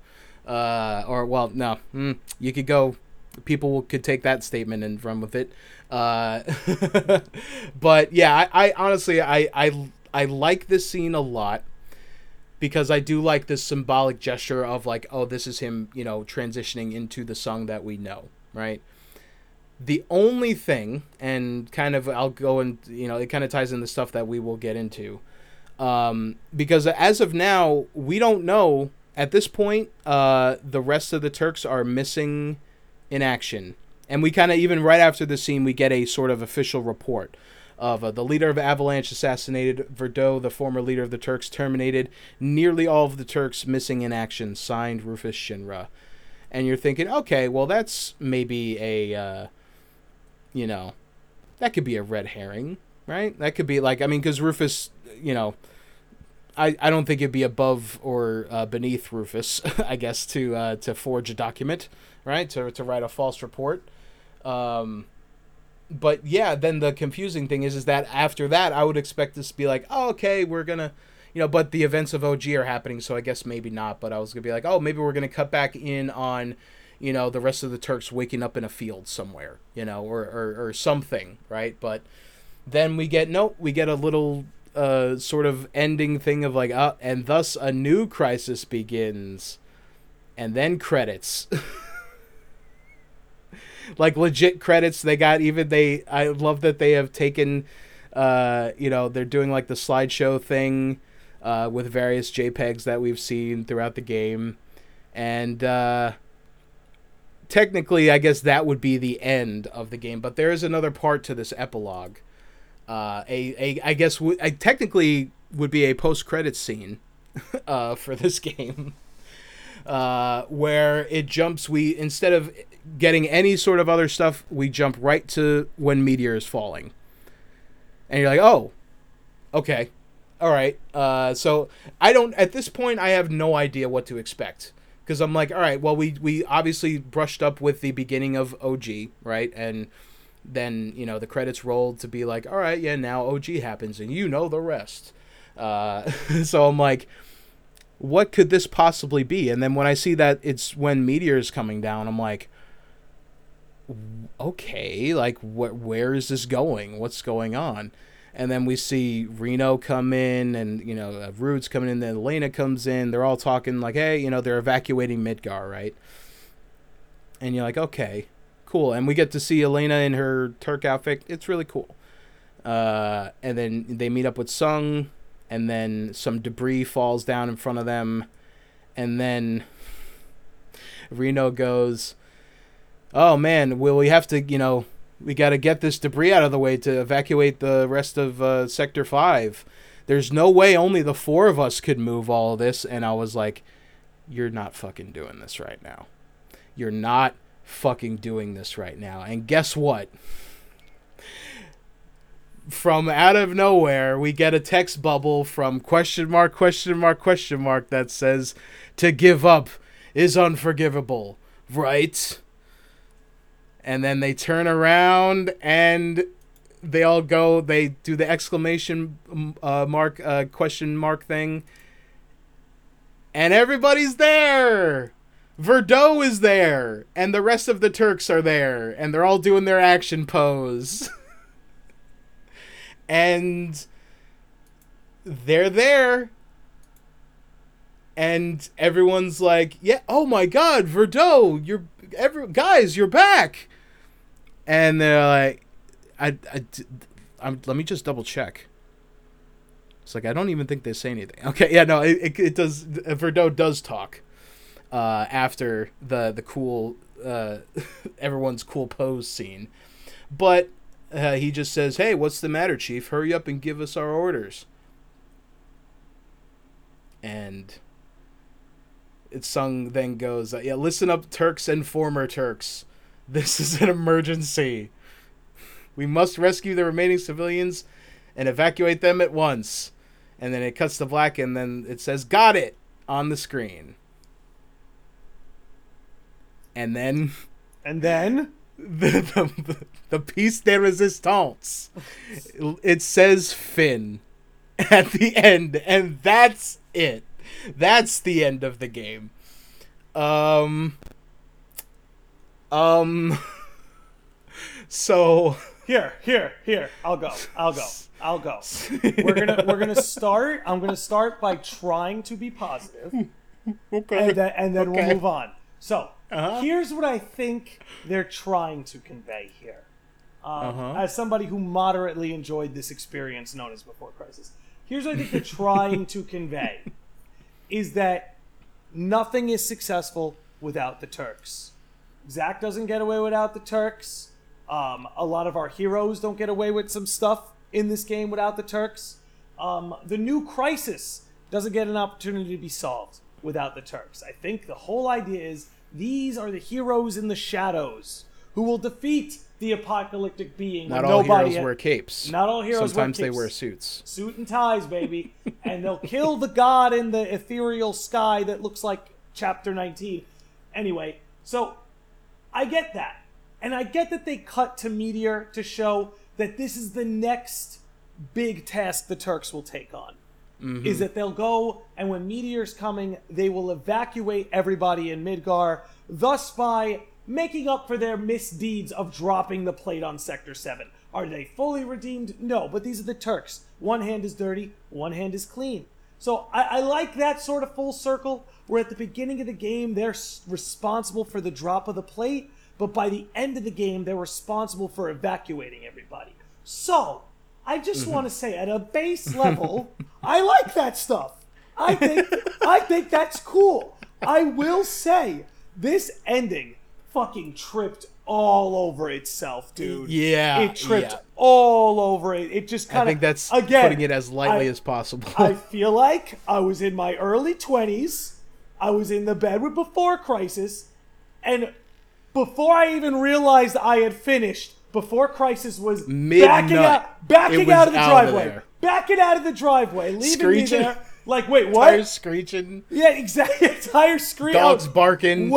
Uh, or well, no, mm, you could go. People could take that statement and run with it. Uh, [LAUGHS] but yeah, I, I honestly, I, I, I like this scene a lot because I do like this symbolic gesture of like, oh, this is him, you know, transitioning into the Tseng that we know, right? The only thing, and kind of, I'll go and you know, it kind of ties in the stuff that we will get into, um, because as of now, we don't know at this point. Uh, the rest of the Turks are missing in action, and we kind of even right after the scene, we get a sort of official report of uh, the leader of Avalanche assassinated, Verdot, the former leader of the Turks, terminated, nearly all of the Turks missing in action. Signed, Rufus Shinra. And you're thinking, okay, well, that's maybe a, uh, you know, that could be a red herring, right? That could be like, I mean, because Rufus, you know, I, I don't think it'd be above or uh, beneath Rufus, [LAUGHS] I guess, to uh, to forge a document, right? To to write a false report. Um, but yeah, then the confusing thing is, is that after that, I would expect this to be like, oh, okay, we're gonna, you know, but the events of OG are happening, so I guess maybe not. But I was gonna be like, oh, maybe we're gonna cut back in on you know, the rest of the Turks waking up in a field somewhere, you know, or, or, or something, right? But then we get, no, we get a little uh, sort of ending thing of like, uh, and thus a new crisis begins. And then credits. [LAUGHS] like legit credits. They got even they. I love that they have taken. Uh, you know, they're doing like the slideshow thing uh, with various JPEGs that we've seen throughout the game, and uh, technically, I guess that would be the end of the game. But there is another part to this epilogue. Uh, a, a I guess w- I technically would be a post credit scene [LAUGHS] uh, for this [LAUGHS] game. Uh, where it jumps, we instead of getting any sort of other stuff, we jump right to when meteor is falling, and you're like, oh, okay, all right. Uh, so I don't at this point I have no idea what to expect because I'm like, all right, well we we obviously brushed up with the beginning of OG, right, and then you know the credits rolled to be like, all right, yeah, now OG happens, and you know the rest. Uh, [LAUGHS] so I'm like, what could this possibly be? And then when I see that it's when meteor is coming down, I'm like, okay, like what? Where is this going? What's going on? And then we see Reno come in, and you know, uh, Rude's coming in. Then Elena comes in. They're all talking like, hey, you know, they're evacuating Midgar, right? And you're like, okay, cool. And we get to see Elena in her Turk outfit. It's really cool. Uh, and then they meet up with Tseng, and then some debris falls down in front of them, and then Reno goes, "Oh man, will we have to, you know, we got to get this debris out of the way to evacuate the rest of uh, Sector Five. There's no way only the four of us could move all of this." And I was like, "You're not fucking doing this right now. You're not." fucking doing this right now. And guess what? From out of nowhere, we get a text bubble from question mark, question mark, question mark that says, to give up is unforgivable, right? And then they turn around and they all go, they do the exclamation uh, mark, uh, question mark thing. And everybody's there! Verdot is there, and the rest of the Turks are there, and they're all doing their action pose. [LAUGHS] and they're there. And everyone's like, "Yeah, oh my god, Verdot, you're every guys, you're back." And they're like, I, I, I'm, let me just double check. It's like I don't even think they say anything. [LAUGHS] Okay, yeah, no, it, it, it does. Verdot does talk uh, after the the cool uh, [LAUGHS] everyone's cool pose scene, but uh, he just says, "Hey, what's the matter, Chief? Hurry up and give us our orders." And it's Tseng then goes, "Yeah, listen up, Turks and former Turks. This is an emergency. We must rescue the remaining civilians and evacuate them at once." And then it cuts to black, and then it says, "Got it." on the screen and then and then [LAUGHS] the the, the piece de resistance it says Finn at the end and that's it that's the end of the game um um [LAUGHS] so here here here. I'll go. I'll go. I'll go. We're gonna we're gonna start i'm gonna start by trying to be positive. Okay. And then, and then Okay. we'll move on. So Uh-huh. here's what i think they're trying to convey here. Um, Uh-huh. as somebody who moderately enjoyed this experience known as before crisis here's what i think they're [LAUGHS] trying to convey is that nothing is successful without the turks Zack doesn't get away without the Turks. Um, a lot of our heroes don't get away with some stuff in this game without the Turks. Um, the new crisis doesn't get an opportunity to be solved without the Turks. I think the whole idea is these are the heroes in the shadows who will defeat the apocalyptic being. not all nobody heroes wear capes Not all heroes wear sometimes they wear suits suit and ties, baby. [LAUGHS] and they'll kill the god in the ethereal sky that looks like chapter 19. Anyway, so I get that. And I get that they cut to Meteor to show that this is the next big task the Turks will take on. Mm-hmm. is that they'll go and when meteor's coming, they will evacuate everybody in Midgar, thus by making up for their misdeeds of dropping the plate on Sector 7. Are they fully redeemed? No, but these are the Turks. One hand is dirty, one hand is clean. So I, I like that sort of full circle where at the beginning of the game they're responsible for the drop of the plate, but by the end of the game they're responsible for evacuating everybody. So I just mm-hmm. want to say at a base level, [LAUGHS] I like that stuff. I think I think that's cool. I will say this ending fucking tripped all over itself, dude. Yeah, It tripped yeah. all over it. It just kind of. I think that's again putting it as lightly I- as possible. I feel like I was in my early 20s. I was in the bed with Before Crisis. And before I even realized I had finished, Before Crisis was Mid-nut. backing out, backing out of the out driveway. there. backing out of the driveway, leaving Screeching. me there. Like, wait, what? Tires screeching, Yeah, exactly. [LAUGHS] Tire scream. dogs barking, [LAUGHS]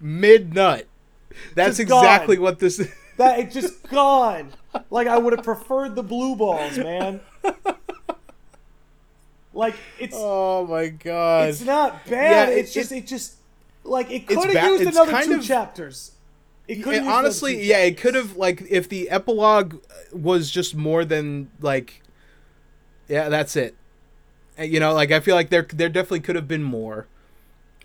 mid nut. That's Just gone. exactly what this. is. that it just gone. Like I would have preferred the blue balls, man. [LAUGHS] Like it's Oh my god! It's not bad. Yeah, it- it's just it, just like it It's could ba- have used another two of- chapters. It could It- honestly, yeah, it could have like if the epilogue was just more than like, yeah, that's it. Uh, You know, like I feel like there there definitely could have been more.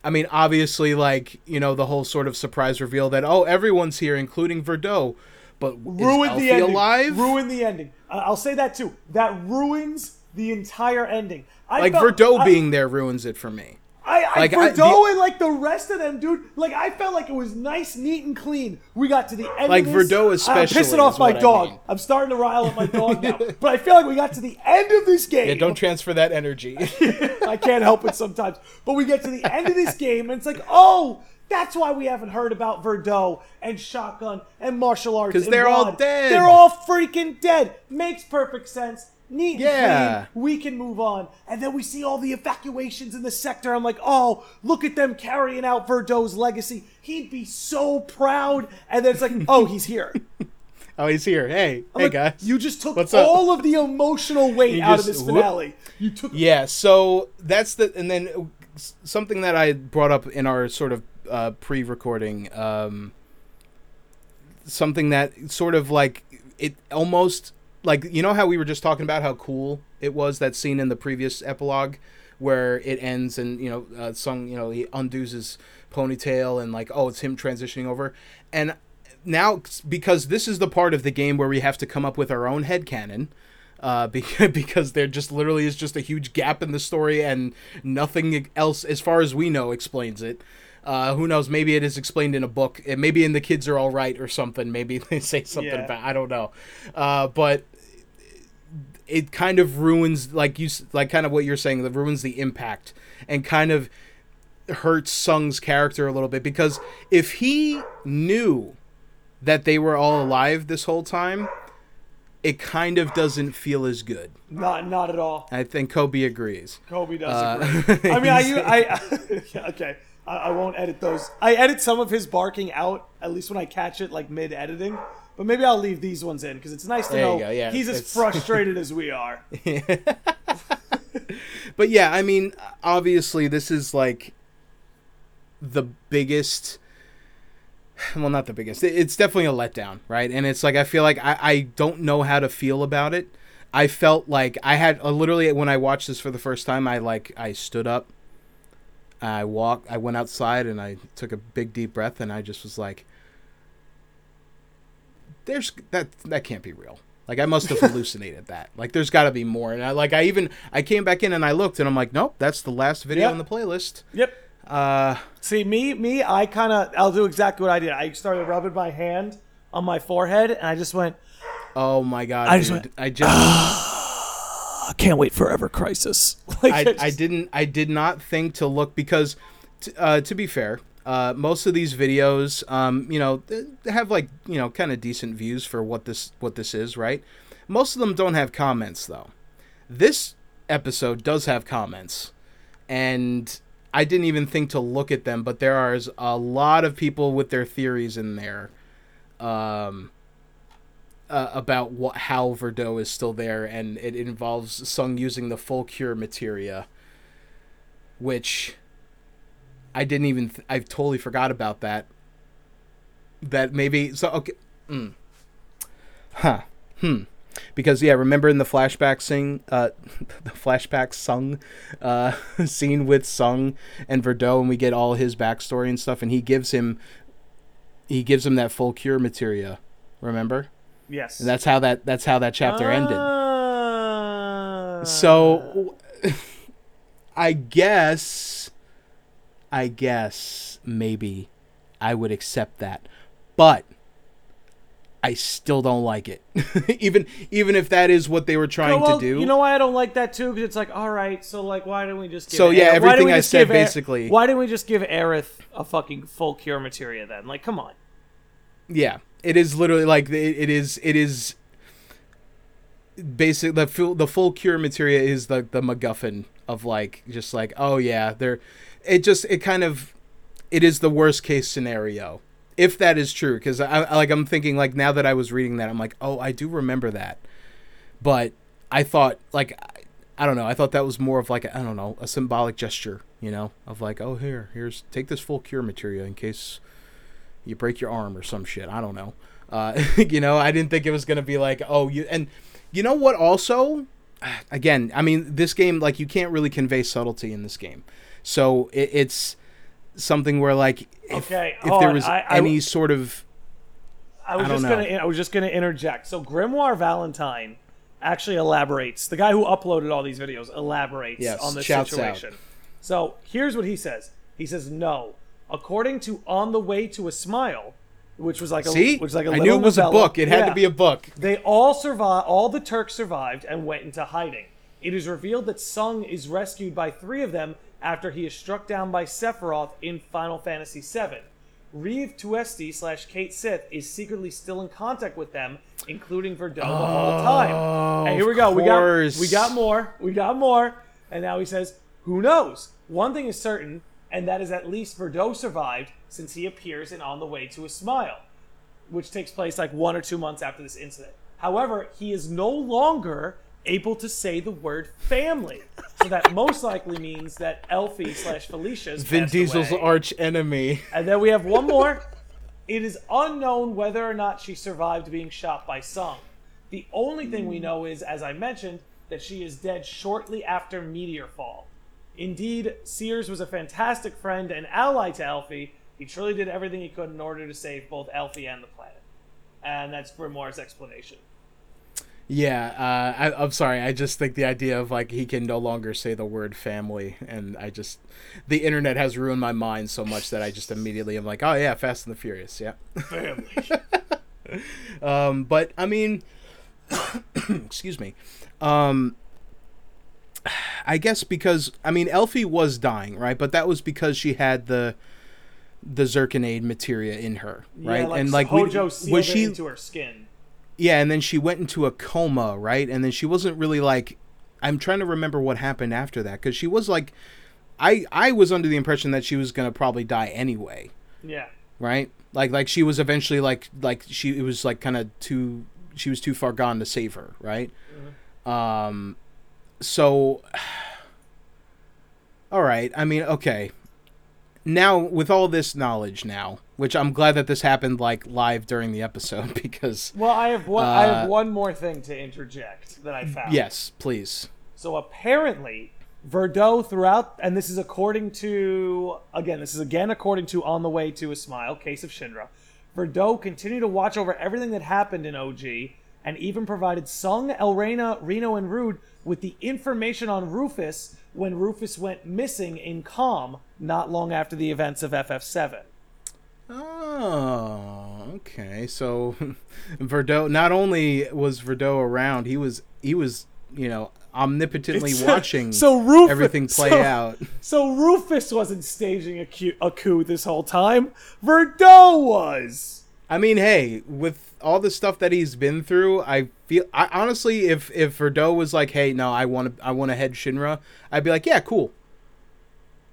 I mean, obviously, like you know, the whole sort of surprise reveal that oh, everyone's here, including Verdot, but ruined is the ending. alive? Ruined the ending. I'll say that too. That ruins the entire ending. I like felt, Verdot I- being there ruins it for me. I, I, Like, I- Verdot and like the rest of them, dude. Like I felt like it was nice, neat, and clean. We got to the end. Like, of this. Verdot especially I'm pissing off my what I dog. mean. I'm starting to rile up my dog now. [LAUGHS] but I feel like we got to the end of this game. Yeah, don't transfer that energy. [LAUGHS] I can't help it sometimes. But we get to the end of this game, and it's like, oh, that's why we haven't heard about Verdot and Shotgun and martial arts. Because they're all dead. They're all freaking dead. Makes perfect sense. Neat. Yeah. clean. We can move on. And then we see all the evacuations in the sector. I'm like, oh, look at them carrying out Verdot's legacy. He'd be so proud. And then it's like, [LAUGHS] oh, he's here. oh, he's here. Hey, I'm hey like, guys. You just took What's up? all of the emotional weight out of just- this whoop. finale. You took Yeah, so that's the and then something that I brought up in our sort of uh, pre-recording, um, something that sort of like it almost like you know how we were just talking about how cool it was that scene in the previous epilogue where it ends and you know uh, Tseng you know he undoes his ponytail and like oh it's him transitioning over and now because this is the part of the game where we have to come up with our own head canon uh, [LAUGHS] because, there just literally is just a huge gap in the story and nothing else, as far as we know, explains it. Uh, who knows? Maybe it is explained in a book. Maybe in the kids are all right or something. Maybe [LAUGHS] they say something Yeah. about. I don't know. Uh, but it kind of ruins, like you, like kind of what you're saying. That ruins the impact and kind of hurts Tseng's character a little bit because if he knew that they were all alive this whole time, it kind of doesn't feel as good. Not, not at all. I think Kobe agrees. Kobe does Uh, agree. [LAUGHS] I mean, I, I, [LAUGHS] okay. I, I won't edit those. I edit some of his barking out, at least when I catch it, like mid editing. But maybe I'll leave these ones in because it's nice to There know yeah, he's as [LAUGHS] frustrated as we are. [LAUGHS] But yeah, I mean, obviously, this is like the biggest. Well, not the biggest. It's definitely a letdown, right? And it's like I feel like I, I don't know how to feel about it. I felt like I had uh, literally when I watched this for the first time, I like I stood up, I walked, I went outside, and I took a big deep breath, and I just was like, "There's that that can't be real." Like I must have [LAUGHS] hallucinated that. Like there's got to be more. And I like I even I came back in and I looked and I'm like, nope, that's the last video Yep. in the playlist. Yep. Uh, See, me, me, I kind of, I'll do exactly what I did. I started rubbing my hand on my forehead, and I just went, oh my god, I just went, I just I can't wait forever, crisis. [LAUGHS] Like, I, I just- didn't I did not think to look because t- uh, to be fair, uh, most of these videos, um, you know, have like you know kind of decent views for what this what this is, right? Most of them don't have comments though. This episode does have comments, and I didn't even think to look at them, but there are a lot of people with their theories in there. Um, uh, about what how Verdot is still there, and it involves Tseng using the full cure materia, which I didn't even th- I totally forgot about that. That maybe so okay. Mm. Huh. Hmm. Because yeah, remember in the flashback sing uh [LAUGHS] the flashback sung uh [LAUGHS] scene with Tseng and Verdot and we get all his backstory and stuff and he gives him he gives him that full cure materia. Remember? Yes. And that's how that that's how that chapter ended. Uh, So [LAUGHS] I guess I guess maybe I would accept that. But I still don't like it. [LAUGHS] even even if that is what they were trying well, to do. You know why I don't like that too? Because it's like, all right, so like, why didn't we just? Give So, yeah, Aerith- everything I said basically- Why didn't we just give Aerith a fucking full cure materia then? Like, come on. Yeah, it is literally like it, it is. It is basic. The full the full cure materia is the the MacGuffin of like just like oh yeah, they're. It just it kind of, it is the worst case scenario if that is true because I, I like I'm thinking like now that I was reading that I'm like oh I do remember that, but I thought like I, don't know I thought that was more of like I don't know a symbolic gesture you know of like oh here here's take this full cure material in case you break your arm or some shit. I don't know. Uh, [LAUGHS] you know, I didn't think it was gonna be like, oh, you and you know what? Also, again, I mean, this game like you can't really convey subtlety in this game, so it, it's something where like if, Okay, if there was I- I- any sort of I was I just know. gonna I was just gonna interject. So Grimoire Valentine actually elaborates. The guy who uploaded all these videos elaborates Yes, on this shouts out. situation. So here's what he says. He says no. According to On the Way to a Smile, which was like a see, which was like a I knew it was a book. It had Yeah. to be a book. They all survived. All the Turks survived and went into hiding. It is revealed that Tseng is rescued by three of them after he is struck down by Sephiroth in Final Fantasy VII. Reeve Tuesti slash Cait Sith is secretly still in contact with them, including Verdot the whole oh, time. And here we go. We got we got more. We got more. And now he says, "Who knows? One thing is certain, and that is at least Verdot survived, since he appears in On the Way to a Smile." which takes place like one or two months after this incident. However, he is no longer able to say the word family. So that most likely means that Elfie slash Felicia's Vin Diesel's away. arch enemy. And then we have one more. It is unknown whether or not she survived being shot by Tseng. The only thing we know is, as I mentioned, that she is dead shortly after Meteor Fall. Indeed, Shears was a fantastic friend and ally to Elfie. He truly did everything he could in order to save both Elfie and the planet. And that's Grimoire's explanation. Yeah, uh, I, I'm sorry. I just think the idea of like he can no longer say the word family, and I just the internet has ruined my mind so much that I just immediately am like, oh yeah, Fast and the Furious, yeah. Family. [LAUGHS] Um, but I mean, [COUGHS] excuse me. Um, I guess because I mean Elfie was dying, right? But that was because she had the the Zirconiade materia in her, right? Yeah, like, and like we- Hojo sealed was she into her skin. Yeah, and then she went into a coma, right? And then she wasn't really like I'm trying to remember what happened after that cuz she was like I I was under the impression that she was going to probably die anyway, Yeah. right? Like like she was eventually like like she it was like kind of too she was too far gone to save her, right? Um so [SIGHS] all right, I mean, okay. Now with all this knowledge now, which I'm glad that this happened like live during the episode [LAUGHS] because Well, I have one. I have Uh, one more thing to interject that I found. yes, please. So apparently, Verdot throughout, and this is according to again, this is again according to On the Way to a Smile, Case of Shinra. Verdot continued to watch over everything that happened in OG, and even provided Tseng, Elrena, Reno, and Rude with the information on Rufus when Rufus went missing in Kalm not long after the events of FF7. Oh, ah, okay. So [LAUGHS] Verdot not only was Verdot around, he was he was, you know, omnipotently It's- watching so Rufus, everything play so- out. So Rufus wasn't staging a coup, a coup this whole time. Verdot was. I mean, hey, with all the stuff that he's been through, I feel I honestly if if Verdot was like, "Hey, no, I want to I want to head Shinra." I'd be like, "Yeah, cool."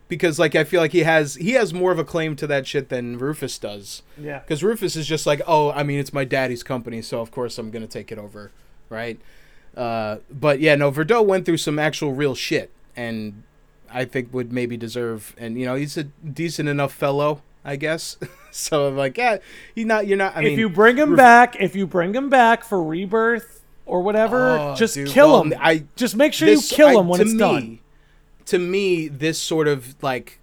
because like I feel like he has he has more of a claim to that shit than Rufus does. Yeah. Because Rufus is just like, oh, I mean, it's my daddy's company, so of course I'm gonna take it over, right? Uh, but yeah, no, Verdot went through some actual real shit, and I think would maybe deserve, and you know, he's a decent enough fellow, I guess. [LAUGHS] so I'm like, yeah, he's not. You're not. I mean, if you bring him Ruf- back, if you bring him back for rebirth or whatever, Oh, just dude, kill well, him. I just make sure this- you kill I- him when to it's me, done. To me, this sort of like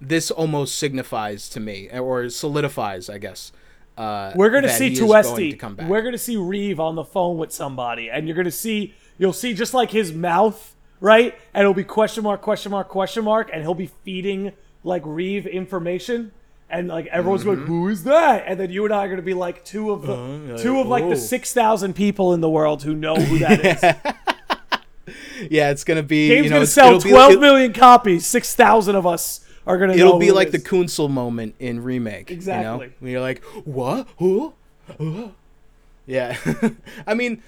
this almost signifies to me, or solidifies, I guess. Uh, We're gonna see is going to Tuesti. come back. We're gonna see Reeve on the phone with somebody, and you're gonna see you'll see just like his mouth, right? And it'll be question mark, question mark, question mark, and he'll be feeding like Reeve information. And like everyone's Mm-hmm. going, who is that? And then you and I are gonna be like two of the Uh, two of like oh. the six thousand people in the world who know who that [LAUGHS] is. yeah, it's gonna be. Game's you know, gonna sell it'll twelve it- million copies. Six thousand of us are gonna. know It'll be it like the is. Kunsel moment in remake. Exactly. You know? When you're like, what? Who? Who? Yeah. [LAUGHS] I mean,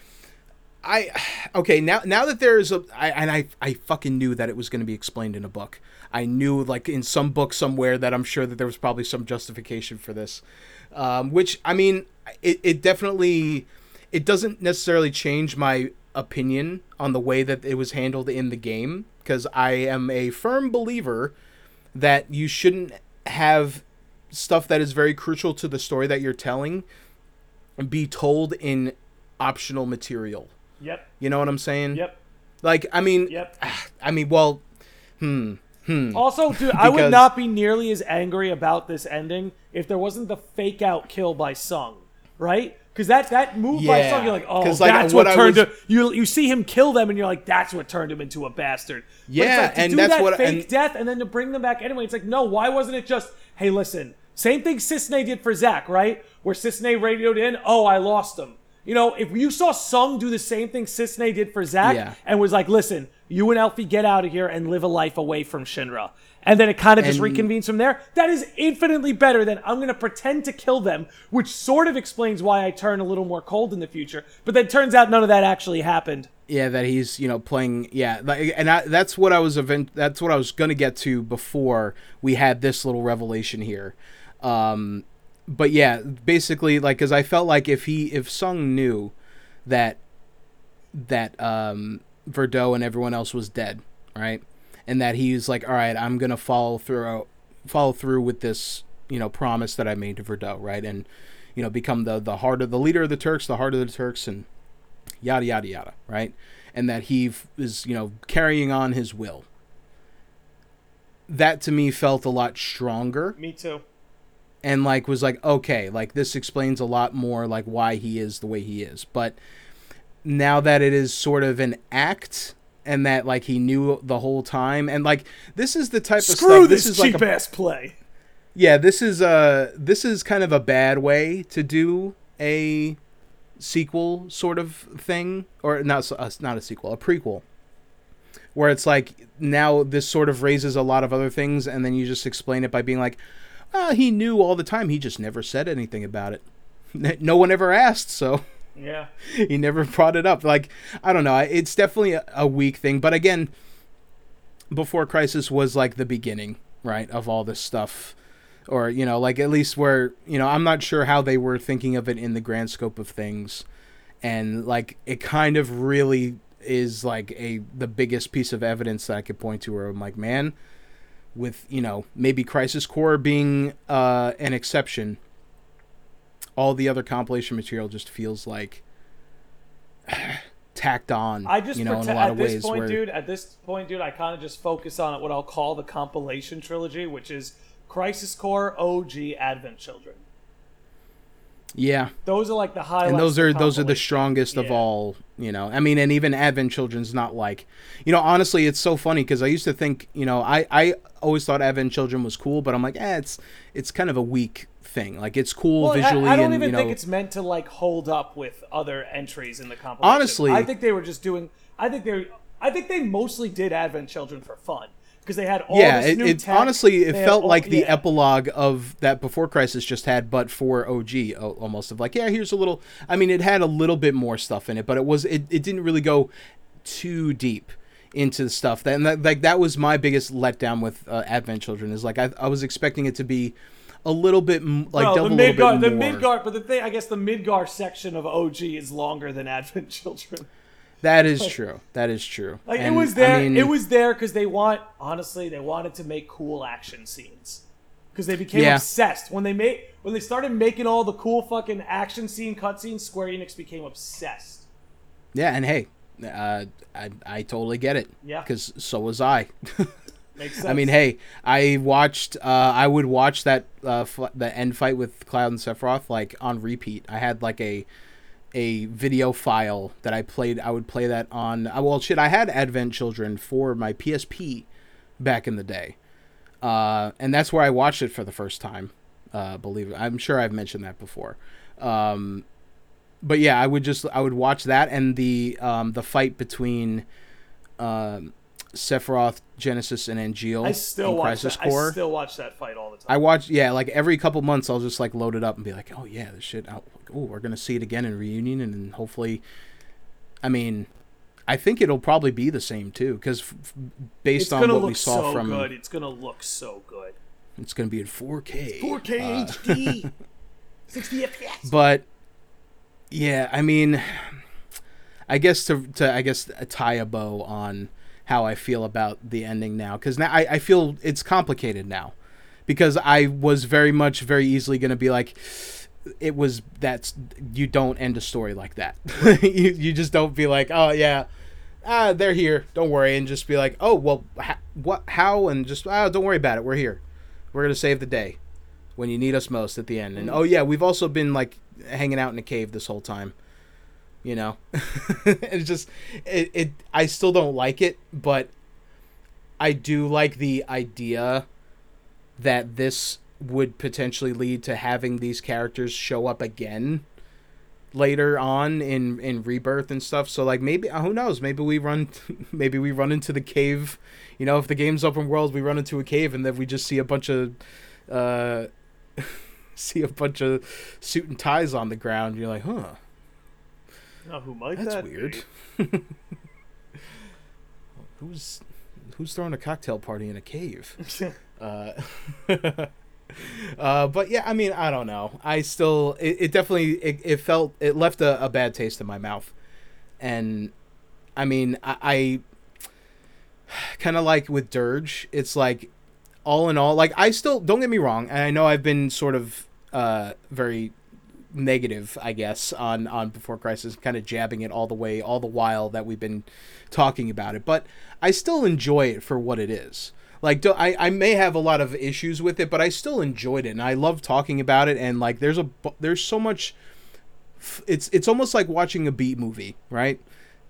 I [SIGHS] okay now. Now that there's a, I, and I, I fucking knew that it was going to be explained in a book. I knew, like in some book somewhere, that I'm sure that there was probably some justification for this. Um, which I mean, it, it definitely, it doesn't necessarily change my opinion on the way that it was handled in the game because I am a firm believer that you shouldn't have stuff that is very crucial to the story that you're telling be told in optional material. Yep. You know what I'm saying? Yep. Like, I mean, Yep. [SIGHS] I mean, well, hmm, hmm. Also, dude, I would not be nearly as angry about this ending if there wasn't the fake out kill by Tseng, right? Because that that move by Tseng, you're like, oh, like, that's what what, turned was- him. You you see him kill them, and you're like, that's what turned him into a bastard. Yeah, like, and that's that what- fake and- death, and then to bring them back anyway. It's like, no, why wasn't it just, hey, listen, same thing Cissnei did for Zack, right? Where Cissnei radioed in, oh, I lost him. You know, if you saw Tseng do the same thing Cissnei did for Zack Yeah. and was like, listen, you and Elfie get out of here and live a life away from Shinra. And then it kind of just And- reconvenes from there. That is infinitely better than I'm going to pretend to kill them, which sort of explains why I turn a little more cold in the future. But then turns out none of that actually happened. yeah, that he's you know playing. Yeah, and I, that's what I was event. That's what I was gonna get to before we had this little revelation here. Um, but yeah, basically, like, because I felt like if he if Tseng knew that that um Verdot and everyone else was dead, right? And that he's like, all right, I'm gonna follow through follow through with this, you know, promise that I made to Verdot, right? And you know, become the the heart of the leader of the Turks, the heart of the Turks, and yada yada yada, right? And that he f- is, you know, carrying on his will. That to me felt a lot stronger Me too. and like was like okay like this explains a lot more like why he is the way he is but now that it is sort of an act and that like he knew the whole time and like this is the type of Screw stuff this, this is like cheap a, ass play. yeah this is uh this is kind of a bad way to do a sequel sort of thing or not uh, not a sequel a prequel where it's like now this sort of raises a lot of other things and then you just explain it by being like uh, he knew all the time he just never said anything about it [LAUGHS] no one ever asked so Yeah. he never brought it up. Like i don't know. It's definitely a, a weak thing. But again before crisis was like the beginning right of all this stuff. Or you know like at least where you know i'm not sure how they were thinking of it in the grand scope of things. And like it kind of really is like a the biggest piece of evidence that i could point to where i'm like man with you know maybe crisis core being uh an exception all the other compilation material just feels like [SIGHS] tacked on I just you know in a pretend, lot at of this ways point, where dude. At this point, dude, I kind of just focus on what I'll call the compilation trilogy, which is Crisis Core, OG, Advent Children. yeah Those are like the highlights. and those are those are the strongest of all you know i mean and even advent children's not like you know honestly it's so funny because i used to think you know i i always thought advent children was cool but i'm like eh, it's it's kind of a weak thing like it's cool Well, visually I, don't and even you know think it's meant to like hold up with other entries in the compilation. Honestly- I think they were just doing. I think they. I think they mostly did Advent Children for fun because they had all yeah this new it honestly it they felt all- like the yeah. epilogue of that before crisis just had but for og almost of like yeah here's a little i mean it had a little bit more stuff in it but it was it, it didn't really go too deep into the stuff. That, and that, like that was my biggest letdown with uh, Advent Children is like I, I was expecting it to be a little bit m- like delve the a little Midgar, the. Midgar, but the thing, I guess, the Midgar section of OG is longer than Advent [LAUGHS] Children. That is true. That is true. Like And, it was there. I mean, it was there because they want, honestly, they wanted to make cool action scenes. Because they became Yeah. obsessed when they made when they started making all the cool fucking action scene cutscenes. Square Enix became obsessed. Yeah, and hey, uh, I I totally get it. Yeah. Because so was I. [LAUGHS] Makes sense. I mean, hey, I watched. Uh, I would watch that uh, f- the end fight with Cloud and Sephiroth like on repeat. I had like a a video file that I played. I would play that on. uh, Well, shit, I had Advent Children for my PSP back in the day, uh, and that's where I watched it for the first time. Uh, believe it. I'm sure I've mentioned that before. Um, but yeah, I would just I would watch that and the um, the fight between um, Sephiroth, Genesis, and Angeal I still watch Crisis that. Core. I still watch that fight all the time. I watch, yeah, like every couple months, I'll just like load it up and be like, oh yeah, this shit. Oh, we're gonna see it again in reunion, and hopefully, I mean, I think it'll probably be the same too, because f- f- based it's on what we saw so from, good. It's gonna look so good. it's gonna be in 4K. 4K Uh, HD, [LAUGHS] 60 FPS. but yeah, I mean, I guess to to I guess tie a bow on how I feel about the ending now, because now I, I feel it's complicated now, because I was very much very easily gonna be like, it was that's you don't end a story like that. [LAUGHS] you you just don't be like, oh yeah. Ah, they're here. Don't worry, and just be like, "Oh, well, ha- what? How?" And just, "Ah, don't worry about it. We're here. We're gonna save the day when you need us most at the end." And oh yeah, we've also been like hanging out in a cave this whole time. You know, [LAUGHS] it's just it, it. I still don't like it, but I do like the idea that this would potentially lead to having these characters show up again later on in in rebirth and stuff. So like maybe uh, who knows? Maybe we run [LAUGHS] maybe we run into the cave. You know if the game's open world we run into a cave and then we just see a bunch of uh [LAUGHS] see a bunch of suit and ties on the ground. You're like huh Now, who might that's that weird. [LAUGHS] Who's who's throwing a cocktail party in a cave? [LAUGHS] Uh, [LAUGHS] uh, but yeah, I mean, I don't know. I still, it, it definitely, it, it felt, it left a, a bad taste in my mouth, and I mean, I, I [SIGHS] kind of like with Dirge, it's like, all in all, like I still don't get me wrong, and I know I've been sort of uh, very negative, I guess, on on Before Crisis, kind of jabbing it all the way, all the while that we've been talking about it, but I still enjoy it for what it is. Like do, I, I may have a lot of issues with it but i still enjoyed it and i love talking about it and like there's a there's so much it's it's almost like watching a beat movie right?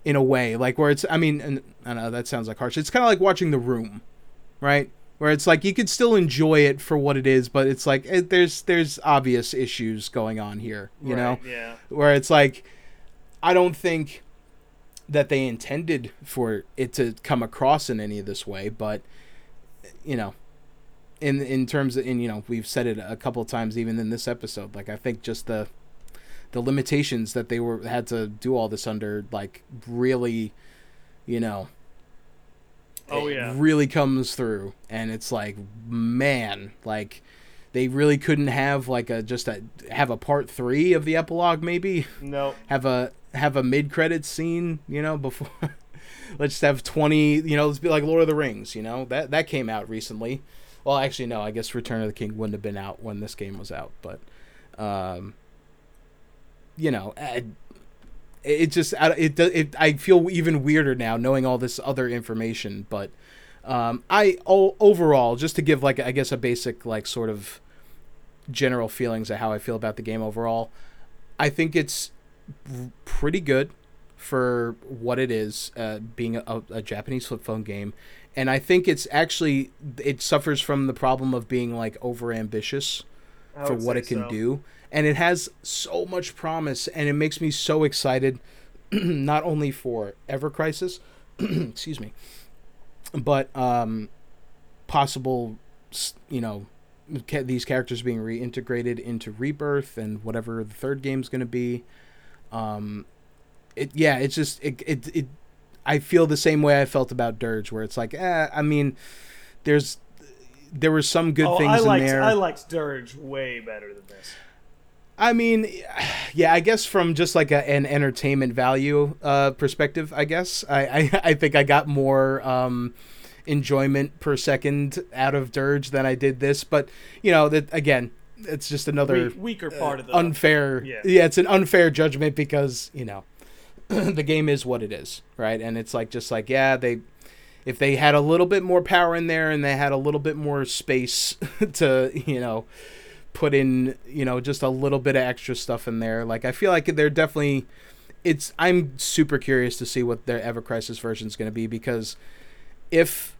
In a way like where it's i mean and i don't know that sounds like harsh. It's kind of like watching the room right where it's like you could still enjoy it for what it is but it's like it, there's there's obvious issues going on here you know Yeah. where it's like I don't think that they intended for it to come across in any of this way, but you know, in in terms of in you know we've said it a couple of times even in this episode. Like I think just the the limitations that they were had to do all this under, like really, you know, Oh it yeah. really comes through and it's like man like they really couldn't have like a just a have a part three of the epilogue maybe No. [LAUGHS] have a have a mid credits scene you know before [LAUGHS] let's have 20 you know let's be like lord of the rings you know that that came out recently well actually no i guess return of the king wouldn't have been out when this game was out but um you know I, it just it, it I feel even weirder now knowing all this other information but um I o- overall just to give like I guess a basic like sort of general feelings of how I feel about the game overall I think it's pretty good for what it is uh, being a, a Japanese flip phone game and I think it's actually it suffers from the problem of being like over ambitious for what it can so. do and it has so much promise and it makes me so excited [CLEARS THROAT] not only for ever crisis [CLEARS THROAT] excuse me but um possible you know ca- these characters being reintegrated into rebirth and whatever the third game's going to be um it yeah it's just it, it it I feel the same way I felt about Dirge, where it's like, eh, I mean, there's there were some good oh, things I liked, in there. I liked Dirge way better than this. I mean, yeah, I guess from just like a, an entertainment value uh, perspective, I guess I, I, [LAUGHS] I think I got more um, enjoyment per second out of Dirge than I did this. But you know, that again, it's just another Weak, weaker part of the unfair. yeah. Yeah. it's an unfair judgment because you know [CLEARS THROAT] the game is what it is, right? And it's like just like yeah, they if they had a little bit more power in there and they had a little bit more space [LAUGHS] to you know put in you know just a little bit of extra stuff in there. Like i feel like they're definitely it's i'm super curious to see what their ever crisis version is going to be because if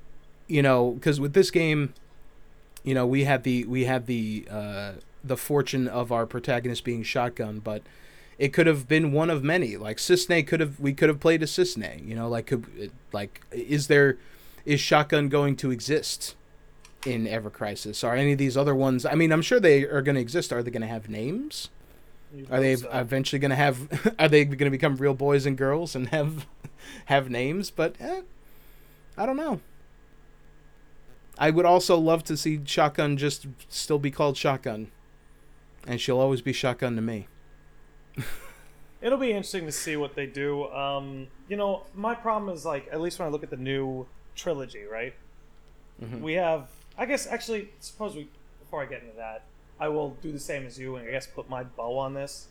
you know because with this game you know we had the we had the uh the fortune of our protagonist being shotgun but it could have been one of many. Like Cissnei could have we could have played a Cissnei you know like could like is there is shotgun going to exist in Ever Crisis? Are any of these other ones? I mean, I'm sure they are going to exist. Are they going to have names? Are they so. eventually going to have? [LAUGHS] Are they going to become real boys and girls and have [LAUGHS] have names? But eh, I don't know. I would also love to see Shotgun just still be called Shotgun, and she'll always be Shotgun to me. [LAUGHS] It'll be interesting to see what they do. Um, you know, my problem is like at least when I look at the new trilogy, right? Mhm. We have, I guess, actually, suppose we before I get into that, I will do the same as you and I guess put my bow on this.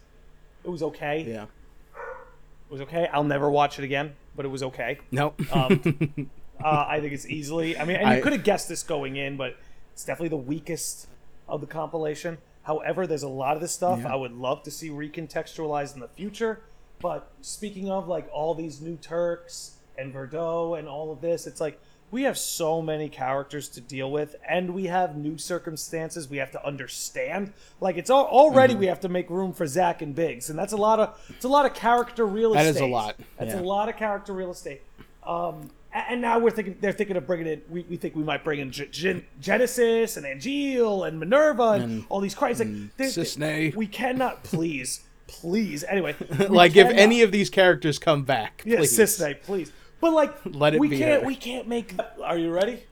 It was okay. Yeah. It was okay. I'll never watch it again, but it was okay. No. Um, [LAUGHS] Uh, I think it's easily. I mean, and you could have guessed this going in, but it's definitely the weakest of the compilation. However, there's a lot of this stuff Yeah. I would love to see recontextualized in the future. But speaking of like all these new Turks and Verdot and all of this, it's like we have so many characters to deal with, and we have new circumstances we have to understand. Like it's al- Mm-hmm. already we have to make room for Zack and Biggs, and that's a lot of it's a lot of character real That estate. is a lot, That's yeah. a lot of character real estate. Um, and now we're thinking they're thinking of bringing in. We, we think we might bring in G- Gen- Genesis and Angeal and Minerva and, And- all these Christ. Like Cissnei. we cannot please, please. Anyway, [LAUGHS] like if any of these characters come back, yeah, please. Cissnei, please. But like, [LAUGHS] Let it we be can't. her. We can't make. Are you ready?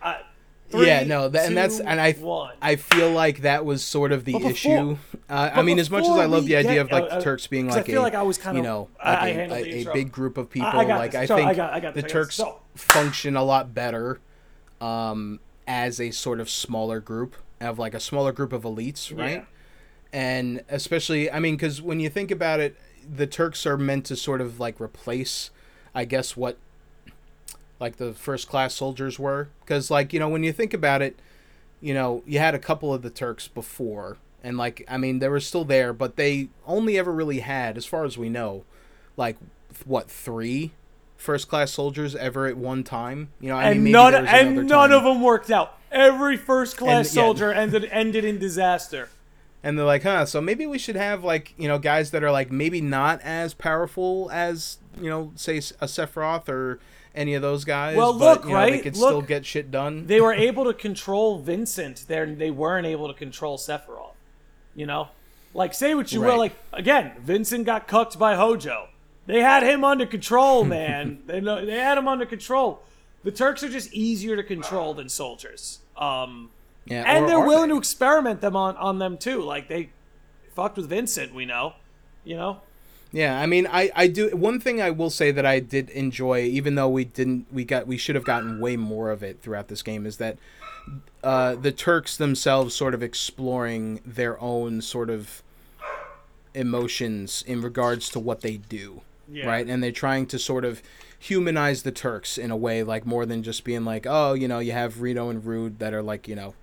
Uh, three, yeah, no, that, and that's and I one. I feel like that was sort of the before- issue. Uh, I mean, as much as I love the idea get- of like uh, uh, Turks being like I feel a, like I was kind you know I- like I a, the a, a big group of people. I like this. I think I got- I got the this, I this. Turks So- function a lot better um, as a sort of smaller group of like a smaller group of elites, right? Yeah. and especially i mean because when you think about it the turks are meant to sort of like replace i guess what like the first class soldiers were because like you know when you think about it you know you had a couple of the turks before and like i mean they were still there but they only ever really had as far as we know like what three first class soldiers ever at one time you know i and mean none, and none time. of them worked out. Every first class And- yeah. soldier ended ended in disaster. And they're like, huh, so maybe we should have like, you know, guys that are like maybe not as powerful as, you know, say a Sephiroth or any of those guys. Well, but, look, you know, They could Look, still get shit done. They were [LAUGHS] able to control Vincent. They they weren't able to control Sephiroth. You know, like say what you will. Like again, Vincent got cucked by Hojo. They had him under control, [LAUGHS] man. they they had him under control. The Turks are just easier to control than soldiers. Um, yeah, and they're willing they? to experiment them on on them too. Like they fucked with Vincent. We know. You know. Yeah, I mean, I I do one thing I will say that I did enjoy, even though we didn't, we got we should have gotten way more of it throughout this game, is that uh, the Turks themselves sort of exploring their own sort of emotions in regards to what they do. Yeah. right? And they're trying to sort of humanize the Turks in a way, like more than just being like, oh, you know, you have Reno and Rude that are like, you know,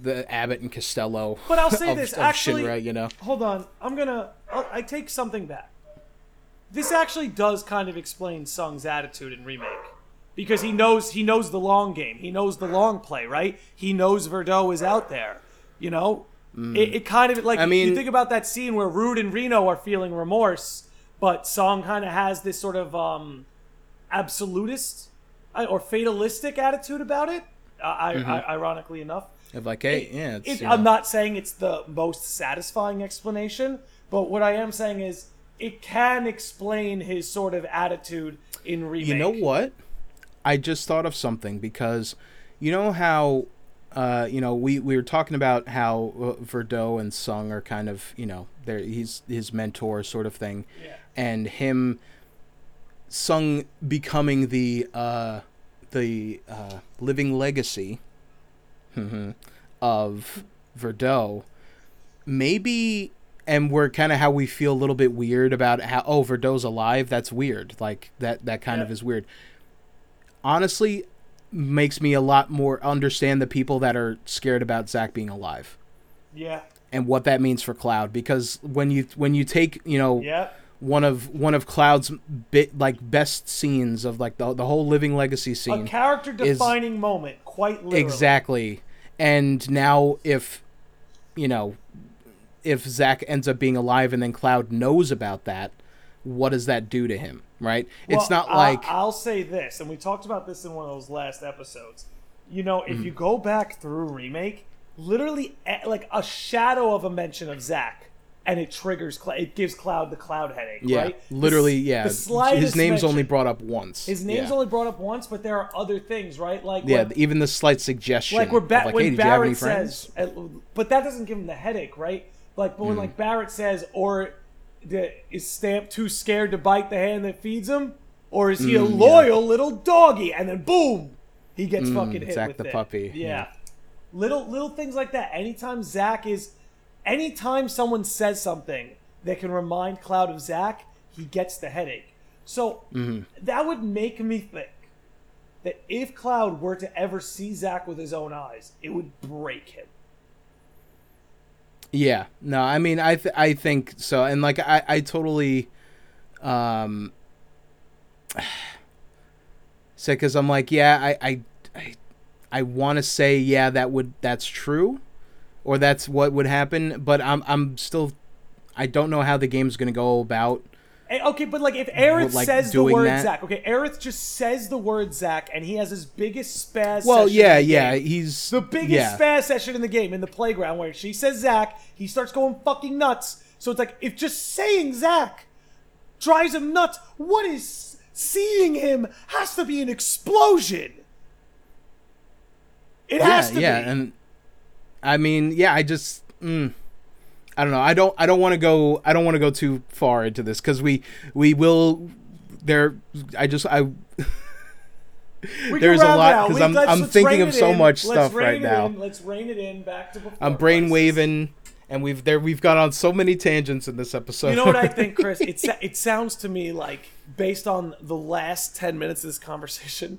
the Abbott and Costello. But I'll say of, this, of actually- Shinra, you know. hold on. I'm gonna. I'll, I take something back. This actually does kind of explain Tseng's attitude in remake, because he knows he knows the long game. He knows the long play, right? He knows Verdot is out there. You know, it, it kind of like Mm. I mean- you think about that scene where Rude and Reno are feeling remorse, but Tseng kind of has this sort of um, absolutist uh, or fatalistic attitude about it. Uh, Mm-hmm. I, ironically enough, Of like, hey, yeah, it's, it, I'm know. not saying it's the most satisfying explanation, but what I am saying is it can explain his sort of attitude in remake. You know what? I just thought of something because you know how uh, you know we, we were talking about how uh, Verdot and Tseng are kind of you know they're he's his mentor sort of thing, Yeah. and him Tseng becoming the uh, the uh, living legacy mhm, of Verdot. Maybe and we're kind of how we feel a little bit weird about how oh Verdot's alive. That's weird. Like that that kind of is weird. Honestly, makes me a lot more understand the people that are scared about Zack being alive Yeah. and what that means for Cloud. Because when you when you take you know Yeah. One of one of Cloud's bit like best scenes of like the the whole Living Legacy scene. A character defining moment, quite literally. Exactly. And now if you know if Zack ends up being alive and then Cloud knows about that, what does that do to him? Right? it's not I'll- like I'll say this, and we talked about this in one of those last episodes. You know, Mm-hmm. if you go back through remake, literally eh, like a shadow of a mention of Zack, and it triggers, it gives Cloud the Cloud headache. yeah, right? Literally s- yeah. the His name's only brought up once. His name's yeah. only brought up once, but there are other things, right? Like yeah, when- even the slight suggestion. like where ba- like, when hey, did you have any Barrett says, but that doesn't give him the headache, right? Like, but when Mm. like Barrett says, or the, is Stamp too scared to bite the hand that feeds him, or is he a Mm, yeah. loyal little doggy? And then boom, he gets fucking hit Zack with the it. puppy, Yeah. yeah. little little things like that. Anytime Zack is, anytime someone says something that can remind Cloud of Zack, he gets the headache. So Mm-hmm. that would make me think that if Cloud were to ever see Zack with his own eyes, it would break him. Yeah, no, I mean, I th- I think so, and like I I totally, um, [SIGHS] say because I'm like, yeah, I I I, I want to say yeah that would that's true, or that's what would happen, but I'm I'm still, I don't know how the game's gonna go about. Eh, Okay, but like if Aerith like, says the word that? Zack, okay, Aerith just says the word Zack, and he has his biggest spaz. Well, yeah, yeah, game. he's the biggest yeah. spaz session in the game in the playground where she says Zack, he starts going fucking nuts. So it's like if just saying Zack drives him nuts, what is seeing him has to be an explosion. It has yeah, to yeah, be. and I mean, yeah, I just, mm, I don't know. I don't, I don't want to go. I don't want to go too far into this because we, we will. There, I just, I. There's a lot because I'm- I'm thinking of so in. much Let's stuff right now. in. Let's rein it in back to before I'm brain waving, and we've there we've gone on so many tangents in this episode. You know what I think, Chris? [LAUGHS] It it sounds to me like based on the last ten minutes of this conversation,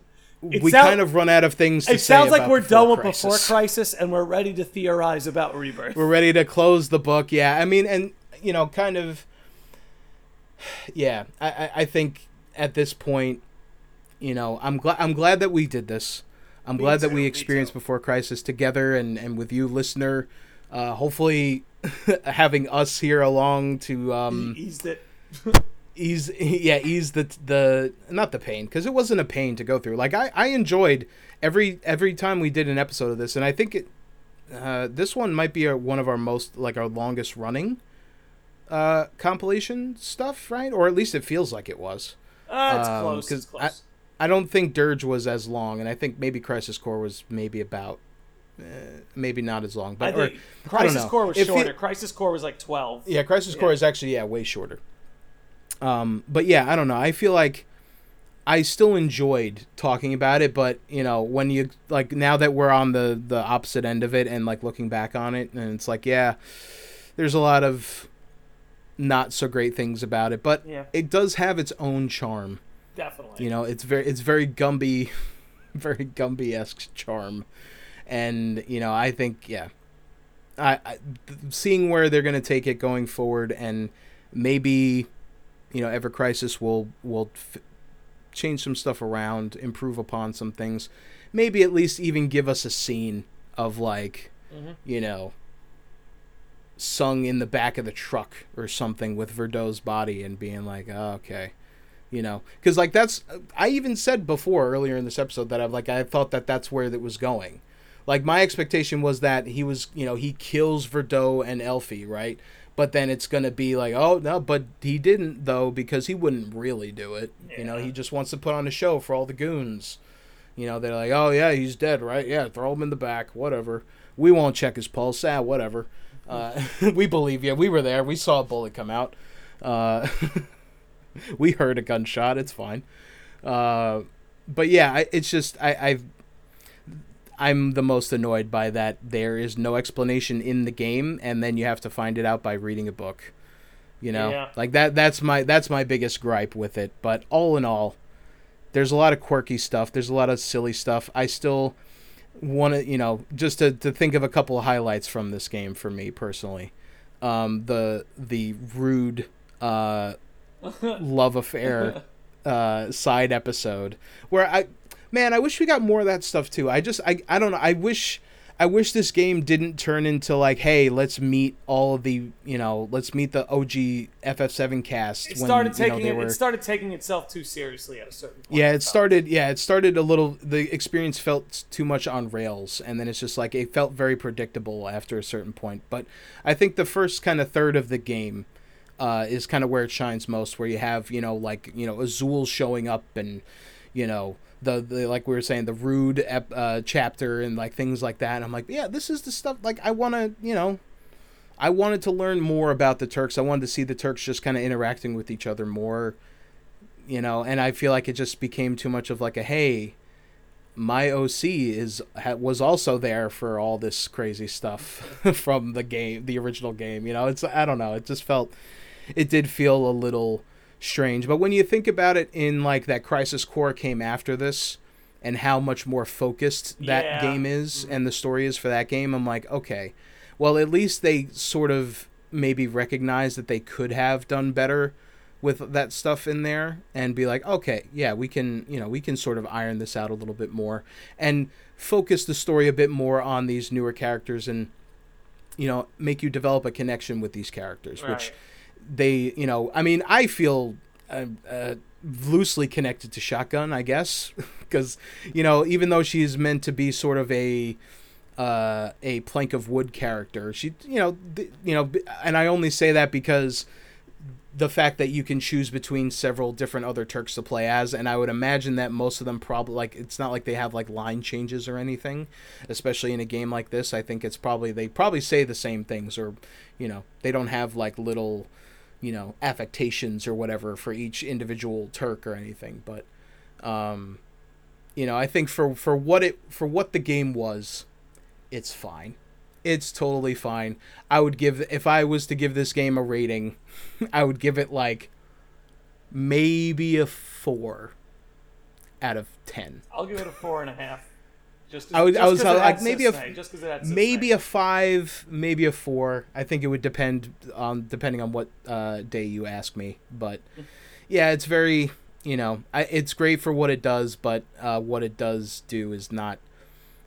it we sound- kind of run out of things. to It sounds like we're done with Before Crisis and we're ready to theorize about Rebirth. we're ready to close the book. Yeah, I mean, and you know, kind of. Yeah, I, I, think at this point, you know, I'm glad I'm glad that we did this. I'm Me glad that we experienced too. Before Crisis together and and with you, listener. Uh, hopefully, [LAUGHS] having us here along to um, Eased it. [LAUGHS] ease [LAUGHS] yeah ease the the not the pain because it wasn't a pain to go through like i i enjoyed every every time we did an episode of this and i think it uh this one might be our, one of our most like our longest running uh compilation stuff right or at least it feels like it was Uh, it's Um, close. 'cause It's close. i don't think dirge was as long and i think maybe crisis core was maybe about uh, maybe not as long I, but or- Crisis know. Core was It fe- shorter. Crisis Core was like twelve. Yeah, Crisis Core is actually yeah way shorter. Um, but yeah, I don't know. I feel like I still enjoyed talking about it, but you know, when you like now that we're on the the opposite end of it and like looking back on it, and it's like yeah, there's a lot of not so great things about it, but Yeah. it does have its own charm. Definitely. You know, it's very it's very Gumby, [LAUGHS] very Gumby esque charm, and you know, I think yeah, I, I th- seeing where they're gonna take it going forward, and maybe you know, Ever Crisis will will f- change some stuff around, improve upon some things, maybe at least even give us a scene of like, Mhm. you know. Tseng in the back of the truck or something with Verdot's body and being like, oh, okay, you know because like that's i even said before earlier in this episode that i've like i thought that that's where it was going like my expectation was that he was you know he kills verdot and elfie right but then it's gonna be like, oh no, but he didn't though because he wouldn't really do it. You know, he just wants to put on a show for all the goons. You know, they're like, oh yeah, he's dead, right? Yeah, throw him in the back, whatever. We won't check his pulse. Ah, whatever. Uh, [LAUGHS] we believe you. We were there. We saw a bullet come out. Uh, [LAUGHS] we heard a gunshot. It's fine. Uh, but yeah, I, it's just I, I've I'm the most annoyed by that. There is no explanation in the game, and then you have to find it out by reading a book. You know, Yeah. like that. That's my that's my biggest gripe with it. But all in all, there's a lot of quirky stuff. There's a lot of silly stuff. I still want to, you know, just to, to think of a couple of highlights from this game for me personally. Um, the the rude uh, [LAUGHS] love affair uh, side episode where I man I wish we got more of that stuff too. I just I, I don't know. I wish I wish this game didn't turn into like hey let's meet all of the you know let's meet the OG FF7 cast It when started you know, taking were it started taking itself too seriously at a certain point. yeah, it started. Yeah, it started a little. The experience felt too much on rails, and then it's just like it felt very predictable after a certain point. But I think the first kind of third of the game uh, is kind of where it shines most, where you have you know like you know Azul showing up and you know the, the like we were saying the rude ep, uh, chapter and like things like that. And I'm like, yeah, this is the stuff. Like I want to you know. I wanted to learn more about the Turks. I wanted to see the Turks just kind of interacting with each other more you know and i feel like it just became too much of like a hey my oc is was also there for all this crazy stuff [LAUGHS] from the game the original game you know it's i don't know it just felt it did feel a little strange but when you think about it in like that crisis core came after this and how much more focused that Yeah. game is mm-hmm. and the story is for that game i'm like okay well at least they sort of maybe recognize that they could have done better with that stuff in there and be like okay yeah we can you know we can sort of iron this out a little bit more and focus the story a bit more on these newer characters and you know make you develop a connection with these characters which Right. They you know i mean i feel uh, uh, loosely connected to shotgun i guess [LAUGHS] because you know even though she's meant to be sort of a uh, a plank of wood character she you know th- you know and i only say that because the fact that you can choose between several different other Turks to play as, and I would imagine that most of them probably like it's not like they have like line changes or anything, especially in a game like this. I think it's probably they probably say the same things, or you know they don't have like little, you know, affectations or whatever for each individual Turk or anything. But, um, you know, I think for for what it for what the game was, it's fine. It's totally fine. I would give if I was to give this game a rating, [LAUGHS] I would give it like maybe a four out of ten. I'll give it a four and a half. Just I would- just I was like, maybe a- Cissnei, just 'cause it. Maybe a five, maybe a four. I think it would depend on depending on what uh, day you ask me. But yeah, it's very you know I, it's great for what it does, but uh, what it does do is not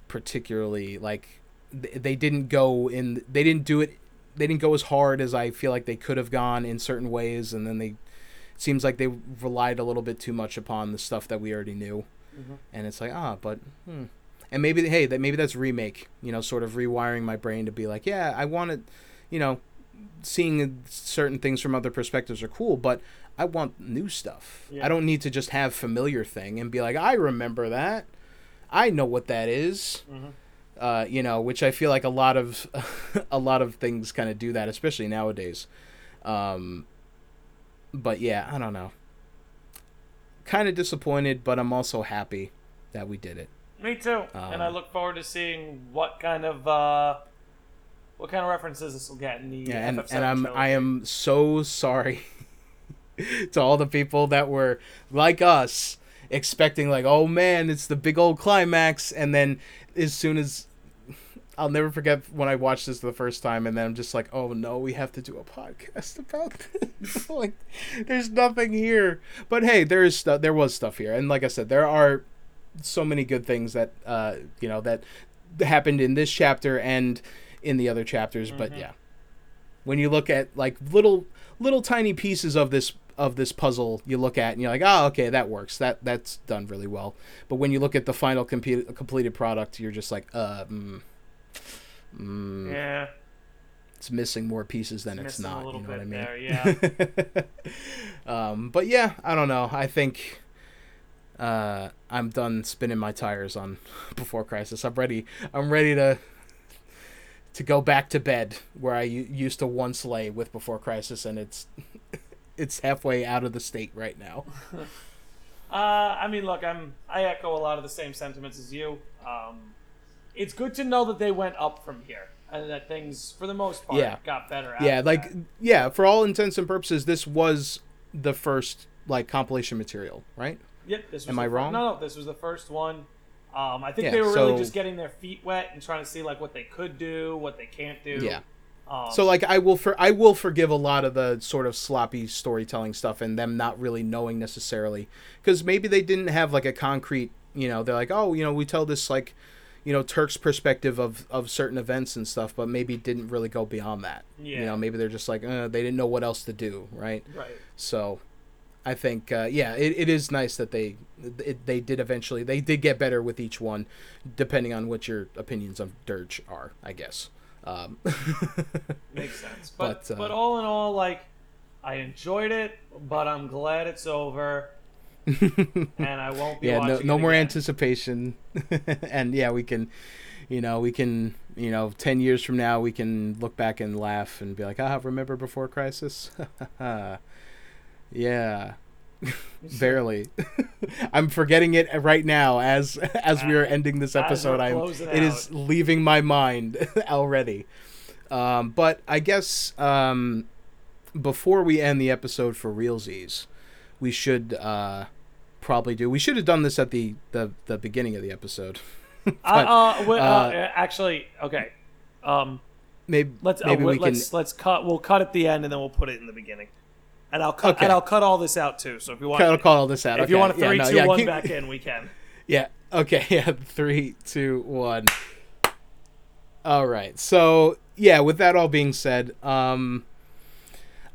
particularly like th- they didn't go in. They didn't do it. They didn't go as hard as I feel like they could have gone in certain ways, and then they it seems like they relied a little bit too much upon the stuff that we already knew Mhm. and it's like ah but hmm. And maybe hey that maybe that's remake you know sort of rewiring my brain to be like yeah i wanted you know seeing certain things from other perspectives are cool but i want new stuff. Yeah. i don't need to just have familiar thing and be like i remember that. I know what that is. Mhm. uh, you know which i feel like a lot of [LAUGHS] a lot of things kind of do that especially nowadays. Um, but yeah i don't know. Kind of disappointed but i'm also happy that we did it Me too. and I Um, look forward to seeing what kind of uh, what kind of references this will get in the yeah and, FF7 and i'm trilogy. i am so sorry [LAUGHS] to all the people that were like us expecting like oh man it's the big old climax and then as soon as I'll never forget when I watched this the first time, and then I'm just like, "Oh no, we have to do a podcast [LAUGHS] about this." [LAUGHS] like, there's nothing here, but hey, there is stuff. There was stuff here, and like I said, there are so many good things that uh, you know that happened in this chapter and in the other chapters. But Mhm. yeah, when you look at like little little tiny pieces of this of this puzzle you look at and you're like oh okay that works that that's done really well but when you look at the final compe- completed product you're just like uh mm, mm. yeah. it's missing more pieces than it's, Missing not. you know what I mean? there, yeah. [LAUGHS] um, but yeah, I don't know. I think uh, I'm done spinning my tires on [LAUGHS] Before Crisis. I'm ready. I'm ready to to go back to bed where I used to once lay with Before Crisis, and it's [LAUGHS] it's halfway out of the state right now. [LAUGHS] Uh, I mean, look, I'm I echo a lot of the same sentiments as you. Um, it's good to know that they went up from here and that things, for the most part, Yeah. got better. yeah, like that. yeah, for all intents and purposes, this was the first like compilation material, right? Yep. This was Am I wrong? No, no. This was the first one. Um, I think Yeah, they were really just getting their feet wet and trying to see like what they could do, what they can't do. Yeah. Um, So like I will for I will forgive a lot of the sort of sloppy storytelling stuff and them not really knowing necessarily because maybe they didn't have like a concrete you know they're like oh you know we tell this like you know Turk's perspective of of certain events and stuff but maybe didn't really go beyond that yeah. you know maybe they're just like uh, they didn't know what else to do right right. so I think uh, yeah it, it is nice that they it, they did eventually they did get better with each one depending on what your opinions of Dirge are I guess. Um, [LAUGHS] Makes sense. But But, but, uh, all in all, like I enjoyed it, but I'm glad it's over, [LAUGHS] and I won't be yeah no, watching no more again. anticipation. [LAUGHS] And yeah we can you know we can you know 10 years from now we can look back and laugh and be like ah remember before crisis yeah [LAUGHS] barely [LAUGHS] i'm forgetting it right now as as we are ending this episode i'm closing it is leaving my mind [LAUGHS] already um but i guess um before we end the episode for realsies we should uh probably do we should have done this at the the, the beginning of the episode Uh, uh, wait, uh, uh, actually, okay. Um, maybe let's uh, maybe we let's let's cut. We'll cut at the end, and then we'll put it in the beginning. And I'll cut. Okay. And I'll cut all this out too. So if you want, I'll call all this out if okay. you want to yeah, three, no, two, yeah, one keep- back in, we can. [LAUGHS] Yeah. Okay. [LAUGHS] Yeah. Three, two, one. All right. So yeah, with that all being said, um,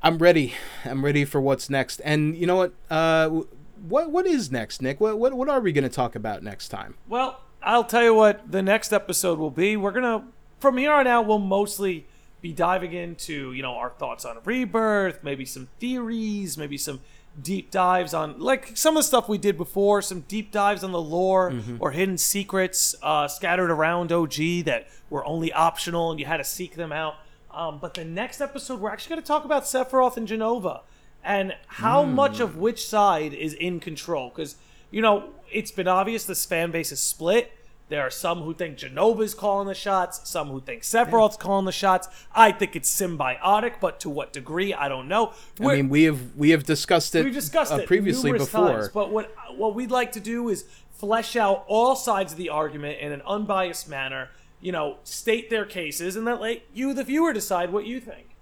I'm ready. I'm ready for what's next. And you know what? Uh, what what is next, Nick? What what what are we going to talk about next time? Well, I'll tell you what the next episode will be. We're gonna from here on out, we'll mostly be diving into you know our thoughts on rebirth, maybe some theories, maybe some deep dives on like some of the stuff we did before, some deep dives on the lore or hidden secrets uh, scattered around OG that were only optional and you had to seek them out. Um, but the next episode, we're actually going to talk about Sephiroth and Genova and how much of which side is in control. Because, you know, it's been obvious this fan base is split. There are some who think Genova's calling the shots, some who think Sephiroth's calling the shots. I think it's symbiotic, but to what degree, I don't know. I We're- mean, we have we have discussed it. we've discussed uh, it previously before. times, but what what we'd like to do is flesh out all sides of the argument in an unbiased manner. You know, state their cases, and then let you, the viewer, decide what you think.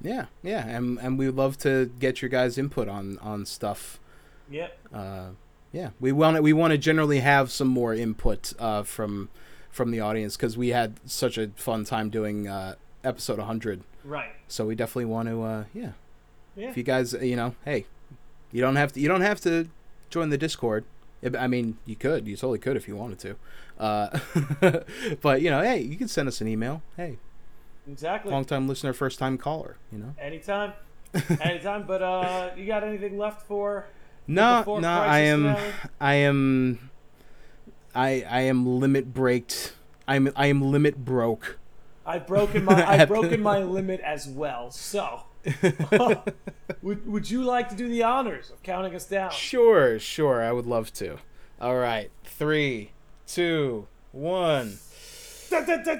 Yeah, yeah, and and we would love to get your guys' input on on stuff. Yep. Uh, yeah, we want to we want to generally have some more input uh, from from the audience because we had such a fun time doing uh, episode 100. Right. So we definitely want to, uh, yeah. Yeah. If you guys, you know, hey, you don't have to you don't have to join the Discord. I mean, you could, you totally could if you wanted to. Uh, [LAUGHS] but you know, hey, you can send us an email. Hey, Exactly. long time listener, first time caller. You know. Anytime. Anytime. But uh, you got anything left for? No, no, I am, finale? I am, I I am limit braked. I'm I am limit broke. I've broken my I've broken my limit as well. So, would would you like to do the honors of counting us down? Sure, sure, I would love to. All right, three, two, one. Da, da, da,